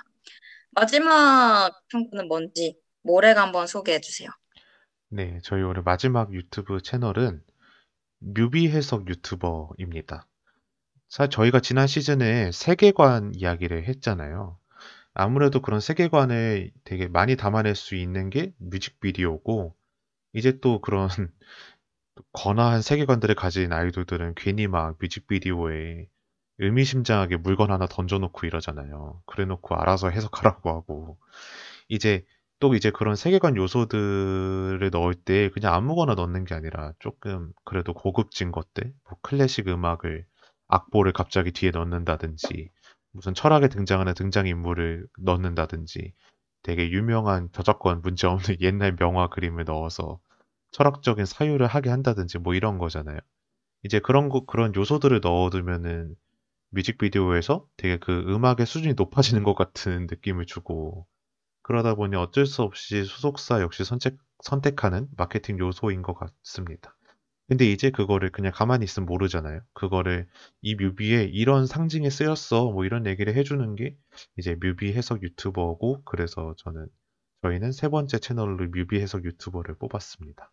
마지막 탐구는 뭔지 모레가 한번 소개해 주세요. 네, 저희 오늘 마지막 유튜브 채널은 뮤비 해석 유튜버입니다. 사실 저희가 지난 시즌에 세계관 이야기를 했잖아요. 아무래도 그런 세계관을 되게 많이 담아낼 수 있는 게 뮤직비디오고, 이제 또 그런 건화한 세계관들을 가진 아이돌들은 괜히 막 뮤직비디오에 의미심장하게 물건 하나 던져놓고 이러잖아요. 그래놓고 알아서 해석하라고 하고. 이제 또 이제 그런 세계관 요소들을 넣을 때 그냥 아무거나 넣는 게 아니라 조금 그래도 고급진 것들, 뭐 클래식 음악을 악보를 갑자기 뒤에 넣는다든지 무슨 철학에 등장하는 등장인물을 넣는다든지 되게 유명한 저작권 문제 없는 옛날 명화 그림을 넣어서 철학적인 사유를 하게 한다든지 뭐 이런 거잖아요. 이제 그런 거, 그런 요소들을 넣어두면은 뮤직비디오에서 되게 그 음악의 수준이 높아지는 것 같은 느낌을 주고 그러다 보니 어쩔 수 없이 소속사 역시 선택, 선택하는 마케팅 요소인 것 같습니다. 근데 이제 그거를 그냥 가만히 있으면 모르잖아요. 그거를 이 뮤비에 이런 상징에 쓰였어. 뭐 이런 얘기를 해주는 게 이제 뮤비 해석 유튜버고 그래서 저는 저희는 세 번째 채널로 뮤비 해석 유튜버를 뽑았습니다.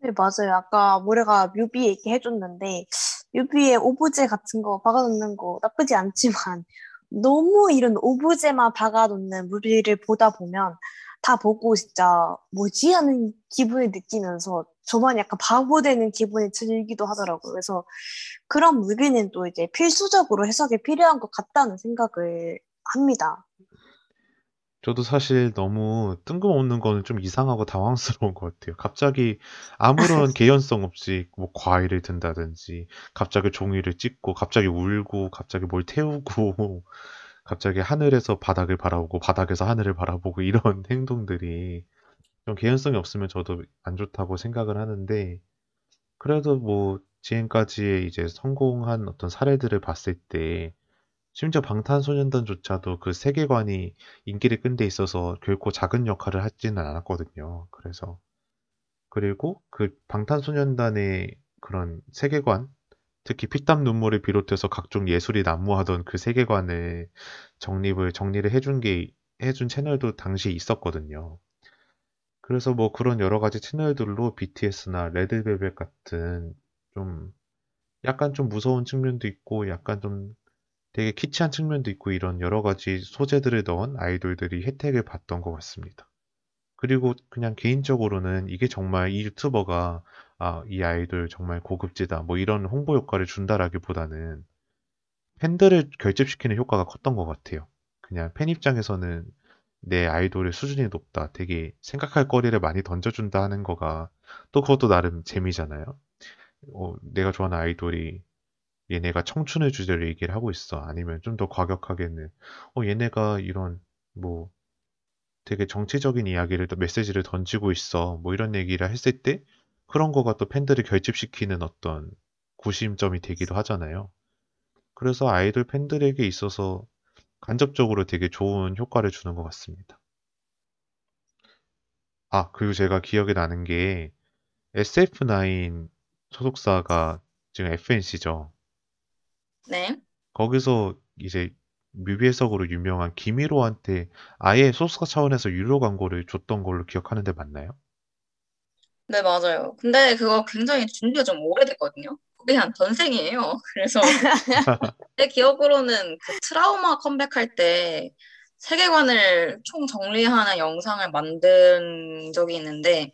네, 맞아요. 아까 모래가 뮤비 얘기해줬는데, 뮤비에 오브제 같은 거 박아놓는 거 나쁘지 않지만, 너무 이런 오브제만 박아놓는 뮤비를 보다 보면, 다 보고 진짜 뭐지 하는 기분을 느끼면서 저만 약간 바보 되는 기분이 들기도 하더라고요. 그래서 그런 뮤비는 또 이제 필수적으로 해석이 필요한 것 같다는 생각을 합니다. 저도 사실 너무 뜬금없는 거는 좀 이상하고 당황스러운 것 같아요. 갑자기 아무런 개연성 없이 뭐 과일을 든다든지, 갑자기 종이를 찍고, 갑자기 울고, 갑자기 뭘 태우고, 갑자기 하늘에서 바닥을 바라보고, 바닥에서 하늘을 바라보고, 이런 행동들이 좀 개연성이 없으면 저도 안 좋다고 생각을 하는데, 그래도 뭐 지금까지의 이제 성공한 어떤 사례들을 봤을 때, 심지어 방탄소년단조차도 그 세계관이 인기를 끈 데 있어서 결코 작은 역할을 하지는 않았거든요. 그래서 그리고 그 방탄소년단의 그런 세계관, 특히 피땀 눈물을 비롯해서 각종 예술이 난무하던 그 세계관을 정립을 정리를 해준 게 해준 채널도 당시에 있었거든요. 그래서 뭐 그런 여러 가지 채널들로 BTS나 레드벨벳 같은 좀 약간 좀 무서운 측면도 있고 약간 좀 되게 키치한 측면도 있고 이런 여러 가지 소재들을 넣은 아이돌들이 혜택을 봤던 것 같습니다. 그리고 그냥 개인적으로는 이게 정말 이 유튜버가 아, 이 아이돌 정말 고급지다 뭐 이런 홍보 효과를 준다라기보다는 팬들을 결집시키는 효과가 컸던 것 같아요. 그냥 팬 입장에서는 내 아이돌의 수준이 높다, 되게 생각할 거리를 많이 던져준다 하는 거가 또 그것도 나름 재미잖아요. 어, 내가 좋아하는 아이돌이 얘네가 청춘의 주제로 얘기를 하고 있어. 아니면 좀 더 과격하게는, 어, 얘네가 이런, 뭐, 되게 정치적인 이야기를, 또 메시지를 던지고 있어. 뭐 이런 얘기를 했을 때, 그런 거가 또 팬들을 결집시키는 어떤 구심점이 되기도 하잖아요. 그래서 아이돌 팬들에게 있어서 간접적으로 되게 좋은 효과를 주는 것 같습니다. 아, 그리고 제가 기억에 나는 게 SF9 소속사가 지금 FNC죠. 네. 거기서 이제 뮤비 해석으로 유명한 김희로한테 아예 소속사 차원에서 유료 광고를 줬던 걸로 기억하는데 맞나요? 네, 맞아요. 근데 그거 굉장히 준비가 좀 오래됐거든요. 그게 한 전생이에요. 그래서 제 기억으로는 그 트라우마 컴백할 때 세계관을 총 정리하는 영상을 만든 적이 있는데,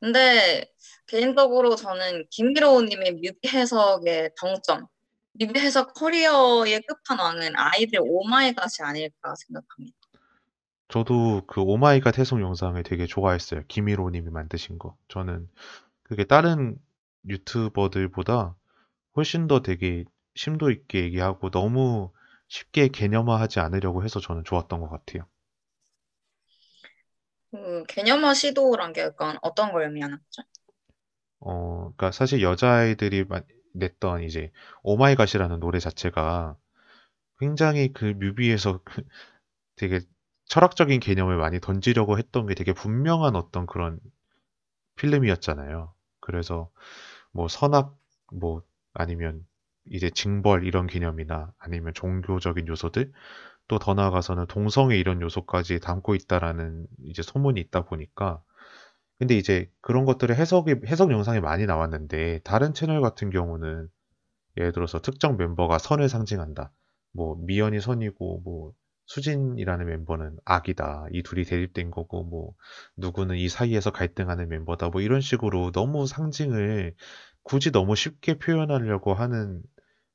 근데 개인적으로 저는 김일오 님의 뮤비 해석의 정점, 뮤비 해석 커리어의 끝판왕은 아이들 Oh my god이 아닐까 생각합니다. 저도 그 Oh my god 해석 영상을 되게 좋아했어요. 김일오 님이 만드신 거. 저는 그게 다른 유튜버들보다 훨씬 더 되게 심도 있게 얘기하고 너무 쉽게 개념화하지 않으려고 해서 저는 좋았던 것 같아요. 그 개념화 시도란 게 약간 어떤 걸 의미하는 거죠? 어, 그러니까 사실 여자아이들이 마- 냈던 이제 오마이갓이라는 노래 자체가 굉장히 그 뮤비에서 그 되게 철학적인 개념을 많이 던지려고 했던 게 되게 분명한 어떤 그런 필름이었잖아요. 그래서 뭐 선악, 뭐 아니면 이제 징벌 이런 개념이나 아니면 종교적인 요소들 또 더 나아가서는 동성애 이런 요소까지 담고 있다라는 이제 소문이 있다 보니까 근데 이제 그런 것들을 해석이 해석 영상이 많이 나왔는데 다른 채널 같은 경우는 예를 들어서 특정 멤버가 선을 상징한다. 뭐 미연이 선이고 뭐 수진이라는 멤버는 악이다. 이 둘이 대립된 거고 뭐 누구는 이 사이에서 갈등하는 멤버다. 뭐 이런 식으로 너무 상징을 굳이 너무 쉽게 표현하려고 하는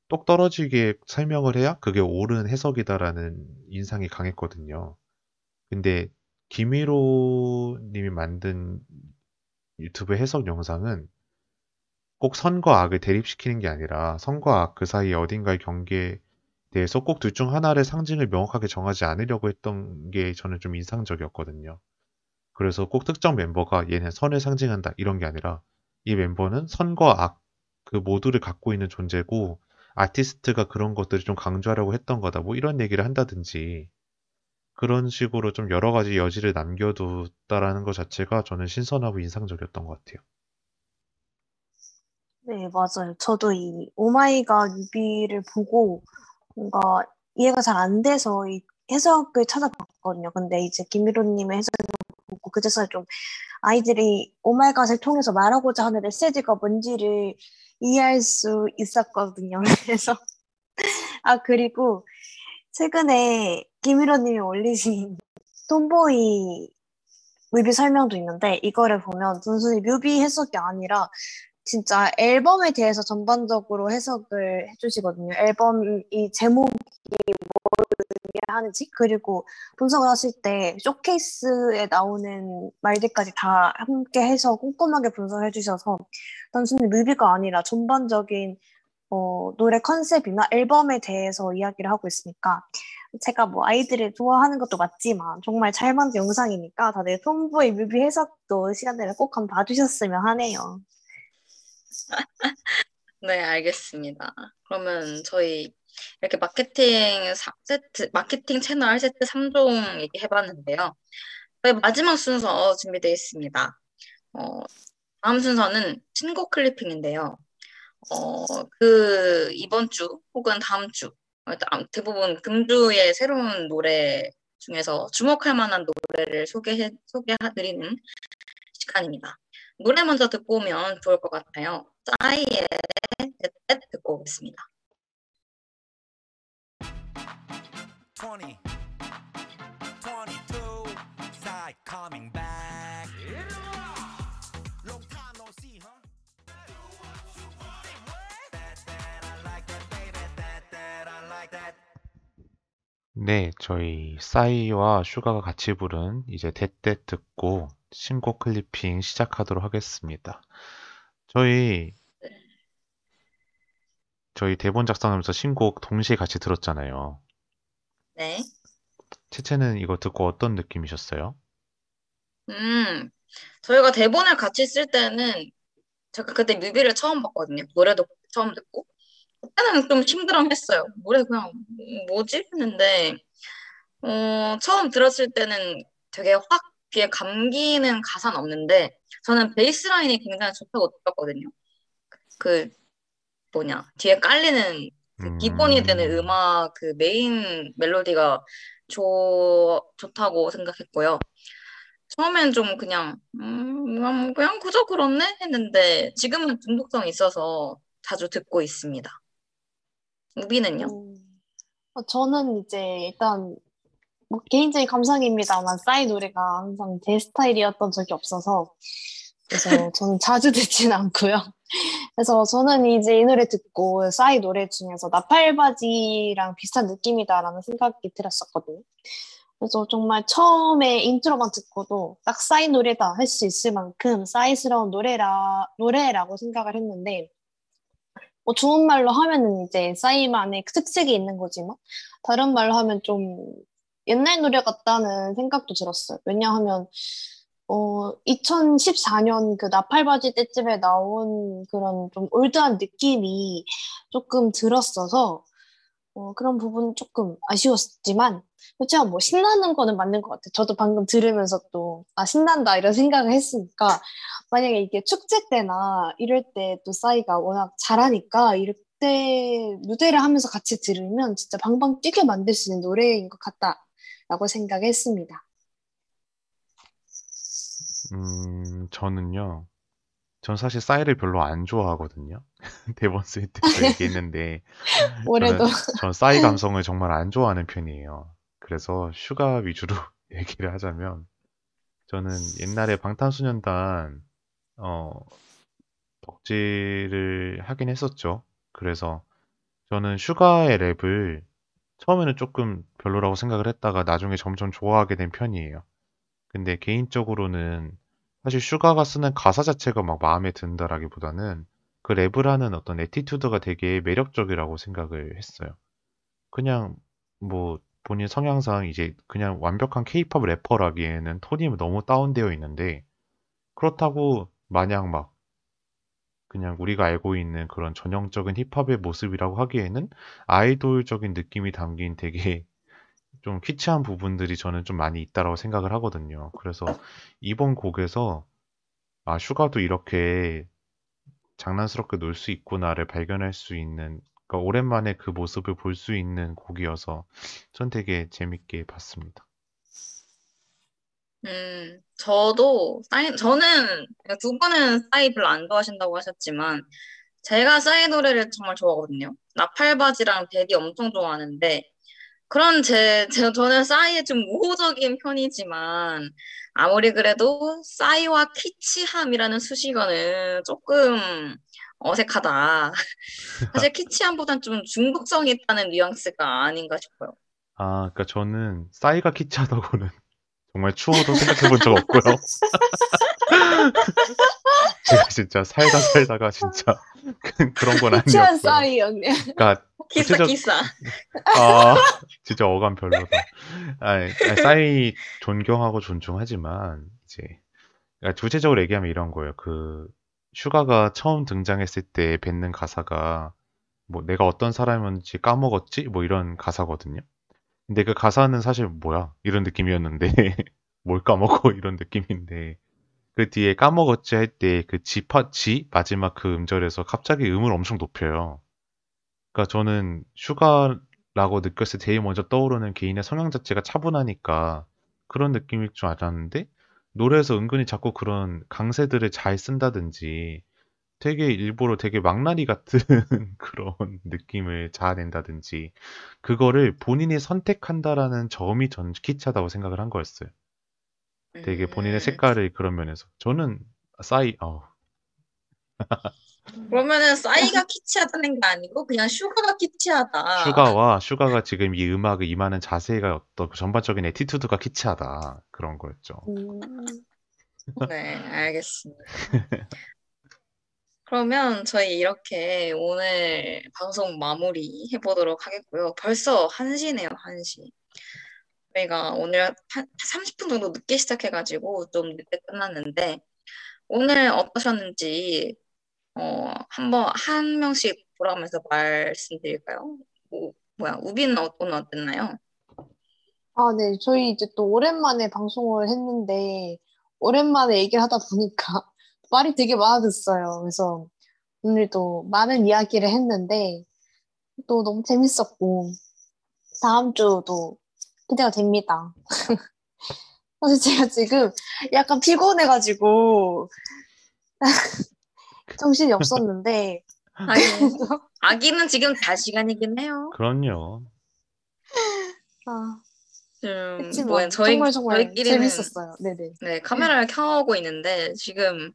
똑 떨어지게 설명을 해야 그게 옳은 해석이다라는 인상이 강했거든요. 근데 김희로 님이 만든 유튜브 해석 영상은 꼭 선과 악을 대립시키는 게 아니라 선과 악 그 사이에 어딘가의 경계에 대해서 꼭 둘 중 하나를 상징을 명확하게 정하지 않으려고 했던 게 저는 좀 인상적이었거든요. 그래서 꼭 특정 멤버가 얘는 선을 상징한다 이런 게 아니라 이 멤버는 선과 악 그 모두를 갖고 있는 존재고 아티스트가 그런 것들을 좀 강조하려고 했던 거다. 뭐 이런 얘기를 한다든지 그런 식으로 좀 여러 가지 여지를 남겨뒀다라는 것 자체가 저는 신선하고 인상적이었던 것 같아요. 네, 맞아요. 저도 이 Oh my god 뮤비를 보고 뭔가 이해가 잘 안 돼서 이 해석을 찾아봤거든요. 근데 이제 김일오님의 해석을 보고 그제서야 좀 아이들이 오마이갓을 통해서 말하고자 하는 메시지가 뭔지를 이해할 수 있었거든요. 그래서 아 그리고 최근에 김미로님이 올리신 톰보이 뮤비 설명도 있는데 이거를 보면 단순히 뮤비 해석이 아니라 진짜 앨범에 대해서 전반적으로 해석을 해주시거든요. 앨범 이 제목이 뭘 의미하는지 그리고 분석을 하실 때 쇼케이스에 나오는 말들까지 다 함께 해서 꼼꼼하게 분석을 해주셔서 단순히 뮤비가 아니라 전반적인 어, 노래 컨셉이나 앨범에 대해서 이야기를 하고 있으니까 제가 뭐 아이들을 좋아하는 것도 맞지만 정말 잘 만든 영상이니까 다들 톰보이 뮤비 해석도 시간 되면 꼭 한번 봐주셨으면 하네요. 네, 알겠습니다. 그러면 저희 이렇게 마케팅 4세트, 마케팅 채널 세트 3종 얘기해봤는데요. 저희 마지막 순서 준비되어 있습니다. 어, 다음 순서는 신곡 클리핑인데요. 어, 그 이번 주 혹은 다음 주 대부분 금주의 새로운 노래 중에서 주목할 만한 노래를 소개해 소개해드리는 시간입니다. 노래 먼저 듣고 오면 좋을 것 같아요. 싸이의 떼떼 듣고 오겠습니다. 20, 22, side coming back. Long time no see, huh? That, that, I like that, baby. That, that, I like that. 네, 저희 싸이와 슈가가 같이 부른 이제 대때 듣고 신곡 클리핑 시작하도록 하겠습니다. 저희 저희 대본 작성하면서 신곡 동시에 같이 들었잖아요. 네. 채채는 이거 듣고 어떤 느낌이셨어요? 음, 저희가 대본을 같이 쓸 때는 제가 그때 뮤비를 처음 봤거든요. 노래도 처음 듣고. 그때는 좀 심드렁했어요. 노래 그냥 음, 뭐지? 했는데 어, 처음 들었을 때는 되게 확 귀에 감기는 가사는 없는데 저는 베이스 라인이 굉장히 좋다고 느꼈거든요. 그 뭐냐 뒤에 깔리는 그 기본이 되는 음. 음악 그 메인 멜로디가 좋 좋다고 생각했고요. 처음엔 좀 그냥 음 그냥, 그냥 그저 그렇네 했는데 지금은 중독성이 있어서 자주 듣고 있습니다. 우비는요? 음, 어, 저는 이제 일단 뭐 개인적인 감상입니다만 싸이 노래가 항상 제 스타일이었던 적이 없어서 그래서 저는 자주 듣진 않고요. 그래서 저는 이제 이 노래 듣고 싸이 노래 중에서 나팔바지랑 비슷한 느낌이다라는 생각이 들었었거든요. 그래서 정말 처음에 인트로만 듣고도 딱 싸이 노래다 할 수 있을 만큼 싸이스러운 노래라 노래라고 생각을 했는데 뭐 좋은 말로 하면은 이제 싸이만의 특색이 있는 거지만 다른 말로 하면 좀 옛날 노래 같다는 생각도 들었어요. 왜냐하면 어 2014년 그 나팔바지 때쯤에 나온 그런 좀 올드한 느낌이 조금 들었어서 어, 그런 부분 조금 아쉬웠지만 그렇지만 뭐 신나는 거는 맞는 것 같아요. 저도 방금 들으면서 또 아 신난다 이런 생각을 했으니까 만약에 이게 축제 때나 이럴 때 또 싸이가 워낙 잘하니까 때 무대를 하면서 같이 들으면 진짜 방방 뛰게 만들 수 있는 노래인 것 같다 라고 생각했습니다. 음, 저는요. 전 사실 싸이를 별로 안 좋아하거든요. 대본 쓸 때도 얘기했는데 올해도 저는 전 싸이 감성을 정말 안 좋아하는 편이에요. 그래서 슈가 위주로 얘기를 하자면 저는 옛날에 방탄소년단 어, 덕질을 하긴 했었죠. 그래서 저는 슈가의 랩을 처음에는 조금 별로라고 생각을 했다가 나중에 점점 좋아하게 된 편이에요. 근데 개인적으로는 사실 슈가가 쓰는 가사 자체가 막 마음에 든다라기보다는 그 랩을 하는 어떤 attitude가 되게 매력적이라고 생각을 했어요. 그냥 뭐 본인 성향상 이제 그냥 완벽한 케이팝 래퍼라기에는 톤이 너무 다운되어 있는데 그렇다고 마냥 막 그냥 우리가 알고 있는 그런 전형적인 힙합의 모습이라고 하기에는 아이돌적인 느낌이 담긴 되게 좀 키치한 부분들이 저는 좀 많이 있다라고 생각을 하거든요. 그래서 이번 곡에서 아, 슈가도 이렇게 장난스럽게 놀 수 있구나를 발견할 수 있는, 그러니까 오랜만에 그 모습을 볼 수 있는 곡이어서 전 되게 재밌게 봤습니다. 음, 저도 싸이, 저는 두 분은 싸이 별로 안 좋아하신다고 하셨지만 제가 싸이 노래를 정말 좋아하거든요. 나팔바지랑 베디 엄청 좋아하는데 그런 제, 제 저는 싸이의 좀 우호적인 편이지만 아무리 그래도 싸이와 키치함이라는 수식어는 조금 어색하다. 사실 키치함보단 좀 중독성이 있다는 뉘앙스가 아닌가 싶어요. 아, 그러니까 저는 싸이가 키치하다고는 정말 추워도 생각해 본 적 없고요. 제가 진짜 살다 살다가 진짜 그런 건 아니었어요. 싸이였네. 그러니까 구체적- 기싸. 아, 진짜 어감 별로다. 아니, 아니, 싸이 존경하고 존중하지만 이제 그러니까 구체적으로 얘기하면 이런 거예요. 그 슈가가 처음 등장했을 때 뱉는 가사가 뭐 내가 어떤 사람이었는지 까먹었지? 뭐 이런 가사거든요. 근데 그 가사는 사실 뭐야? 이런 느낌이었는데 뭘 까먹어? 이런 느낌인데 그 뒤에 까먹었지 할 때 그 지파 지 마지막 그 음절에서 갑자기 음을 엄청 높여요. 그러니까 저는 슈가라고 느꼈을 때 제일 먼저 떠오르는 개인의 성향 자체가 차분하니까 그런 느낌일 줄 알았는데 노래에서 은근히 자꾸 그런 강세들을 잘 쓴다든지 되게 일부러 되게 망나니 같은 그런 느낌을 자아낸다든지 그거를 본인이 선택한다라는 점이 전 키치하다고 생각을 한 거였어요. 되게 본인의 음. 색깔을 그런 면에서 저는 싸이 어, 그러면은 싸이가 키치하다는 게 아니고 그냥 슈가가 키치하다. 슈가와 슈가가 지금 이 음악을 임하는 자세가 어떤 그 전반적인 attitude가 키치하다 그런 거였죠. 음, 네, 알겠습니다. 그러면 저희 이렇게 오늘 방송 마무리 해보도록 하겠고요. 벌써 1시네요, 1시. 저희가 오늘 한 30분 정도 늦게 시작해가지고 좀 늦게 끝났는데 오늘 어떠셨는지 어, 한번 한 명씩 돌아가면서 말씀드릴까요? 뭐, 뭐야, 어- 오늘 어땠나요? 아, 네. 저희 이제 또 오랜만에 방송을 했는데, 오랜만에 얘기를 하다 보니까 말이 되게 많아졌어요. 그래서 오늘도 많은 이야기를 했는데, 또 너무 재밌었고, 다음 주도 기대가 됩니다. 사실 제가 지금 약간 피곤해가지고, 정신이 없었는데, 아기, 아기는 지금 잘 시간이긴 해요. 그럼요. 아, 좀, 했지만 뭐, 저희, 정말 정말 저희끼리는 재밌었어요. 네네. 네, 카메라를 켜고 있는데 지금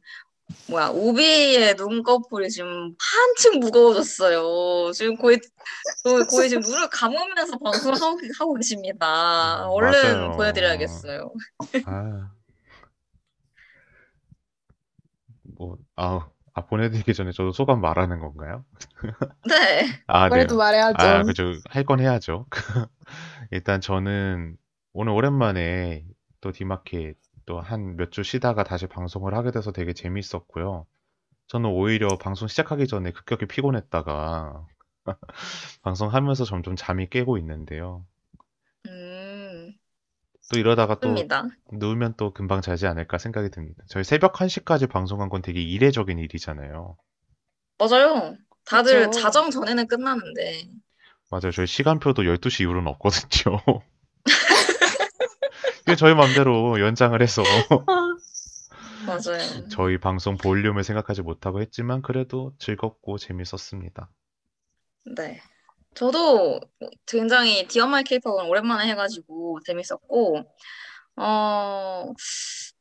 뭐야 우비의 눈꺼풀이 지금 한층 무거워졌어요. 지금 거의 거의, 지금 눈을 감으면서 방송하고 하고 계십니다. 얼른 맞아요. 보여드려야겠어요. 아, 뭐, 아, 아, 보내드리기 전에 저도 소감 말하는 건가요? 네, 아, 네. 그래도 말해야죠. 아, 그죠. 할 건 해야죠. 일단 저는 오늘 오랜만에 또 디마켓 또 한 몇 주 쉬다가 다시 방송을 하게 돼서 되게 재밌었고요. 저는 오히려 방송 시작하기 전에 급격히 피곤했다가 방송하면서 점점 잠이 깨고 있는데요. 음, 또 이러다가 또 좋습니다. 누우면 또 금방 자지 않을까 생각이 듭니다. 저희 새벽 1시까지 방송한 건 되게 이례적인 일이잖아요. 맞아요. 다들 그쵸. 자정 전에는 끝나는데 맞아요. 저희 시간표도 12시 이후로는 없거든요. 이게 저희 맘대로 연장을 해서 맞아요. 저희 방송 볼륨을 생각하지 못하고 했지만 그래도 즐겁고 재밌었습니다. 네. 저도 굉장히 Dear My 케이팝을 오랜만에 해가지고 재밌었고, 어,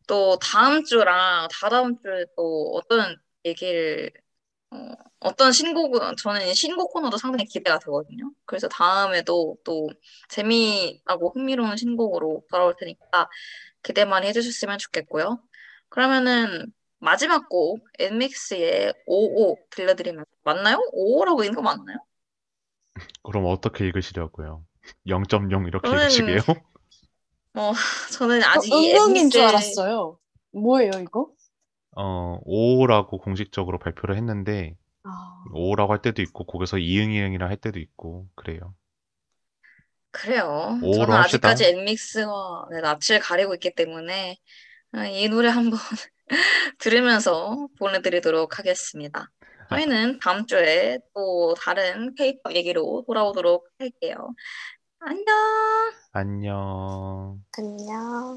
또 다음 주랑 다다음 주에 또 어떤 얘기를, 어, 어떤 신곡은, 저는 신곡 코너도 상당히 기대가 되거든요. 그래서 다음에도 또 재미나고 흥미로운 신곡으로 돌아올 테니까 기대 많이 해주셨으면 좋겠고요. 그러면은 마지막 곡, 엔믹스의 55 들려드리면, 맞나요? 55라고 있는 거 맞나요? 그럼 어떻게 읽으시려고요? 0.0 이렇게 저는 읽으시게요? 어, 저는 저 아직 이 응용인 줄 엔믹스의- 알았어요. 뭐예요, 이거? 어, 5라고 공식적으로 발표를 했는데 아, 5라고 할 때도 있고 거기서 이응 이응이라 할 때도 있고 그래요. 그래요. 오로 저는 합시다. 아직까지 엔믹스와 네, 낯을 가리고 있기 때문에 아, 이 노래 한번 들으면서 보내드리도록 하겠습니다. 저희는 다음 주에 또 다른 K-pop 얘기로 돌아오도록 할게요. 안녕! 안녕. 안녕.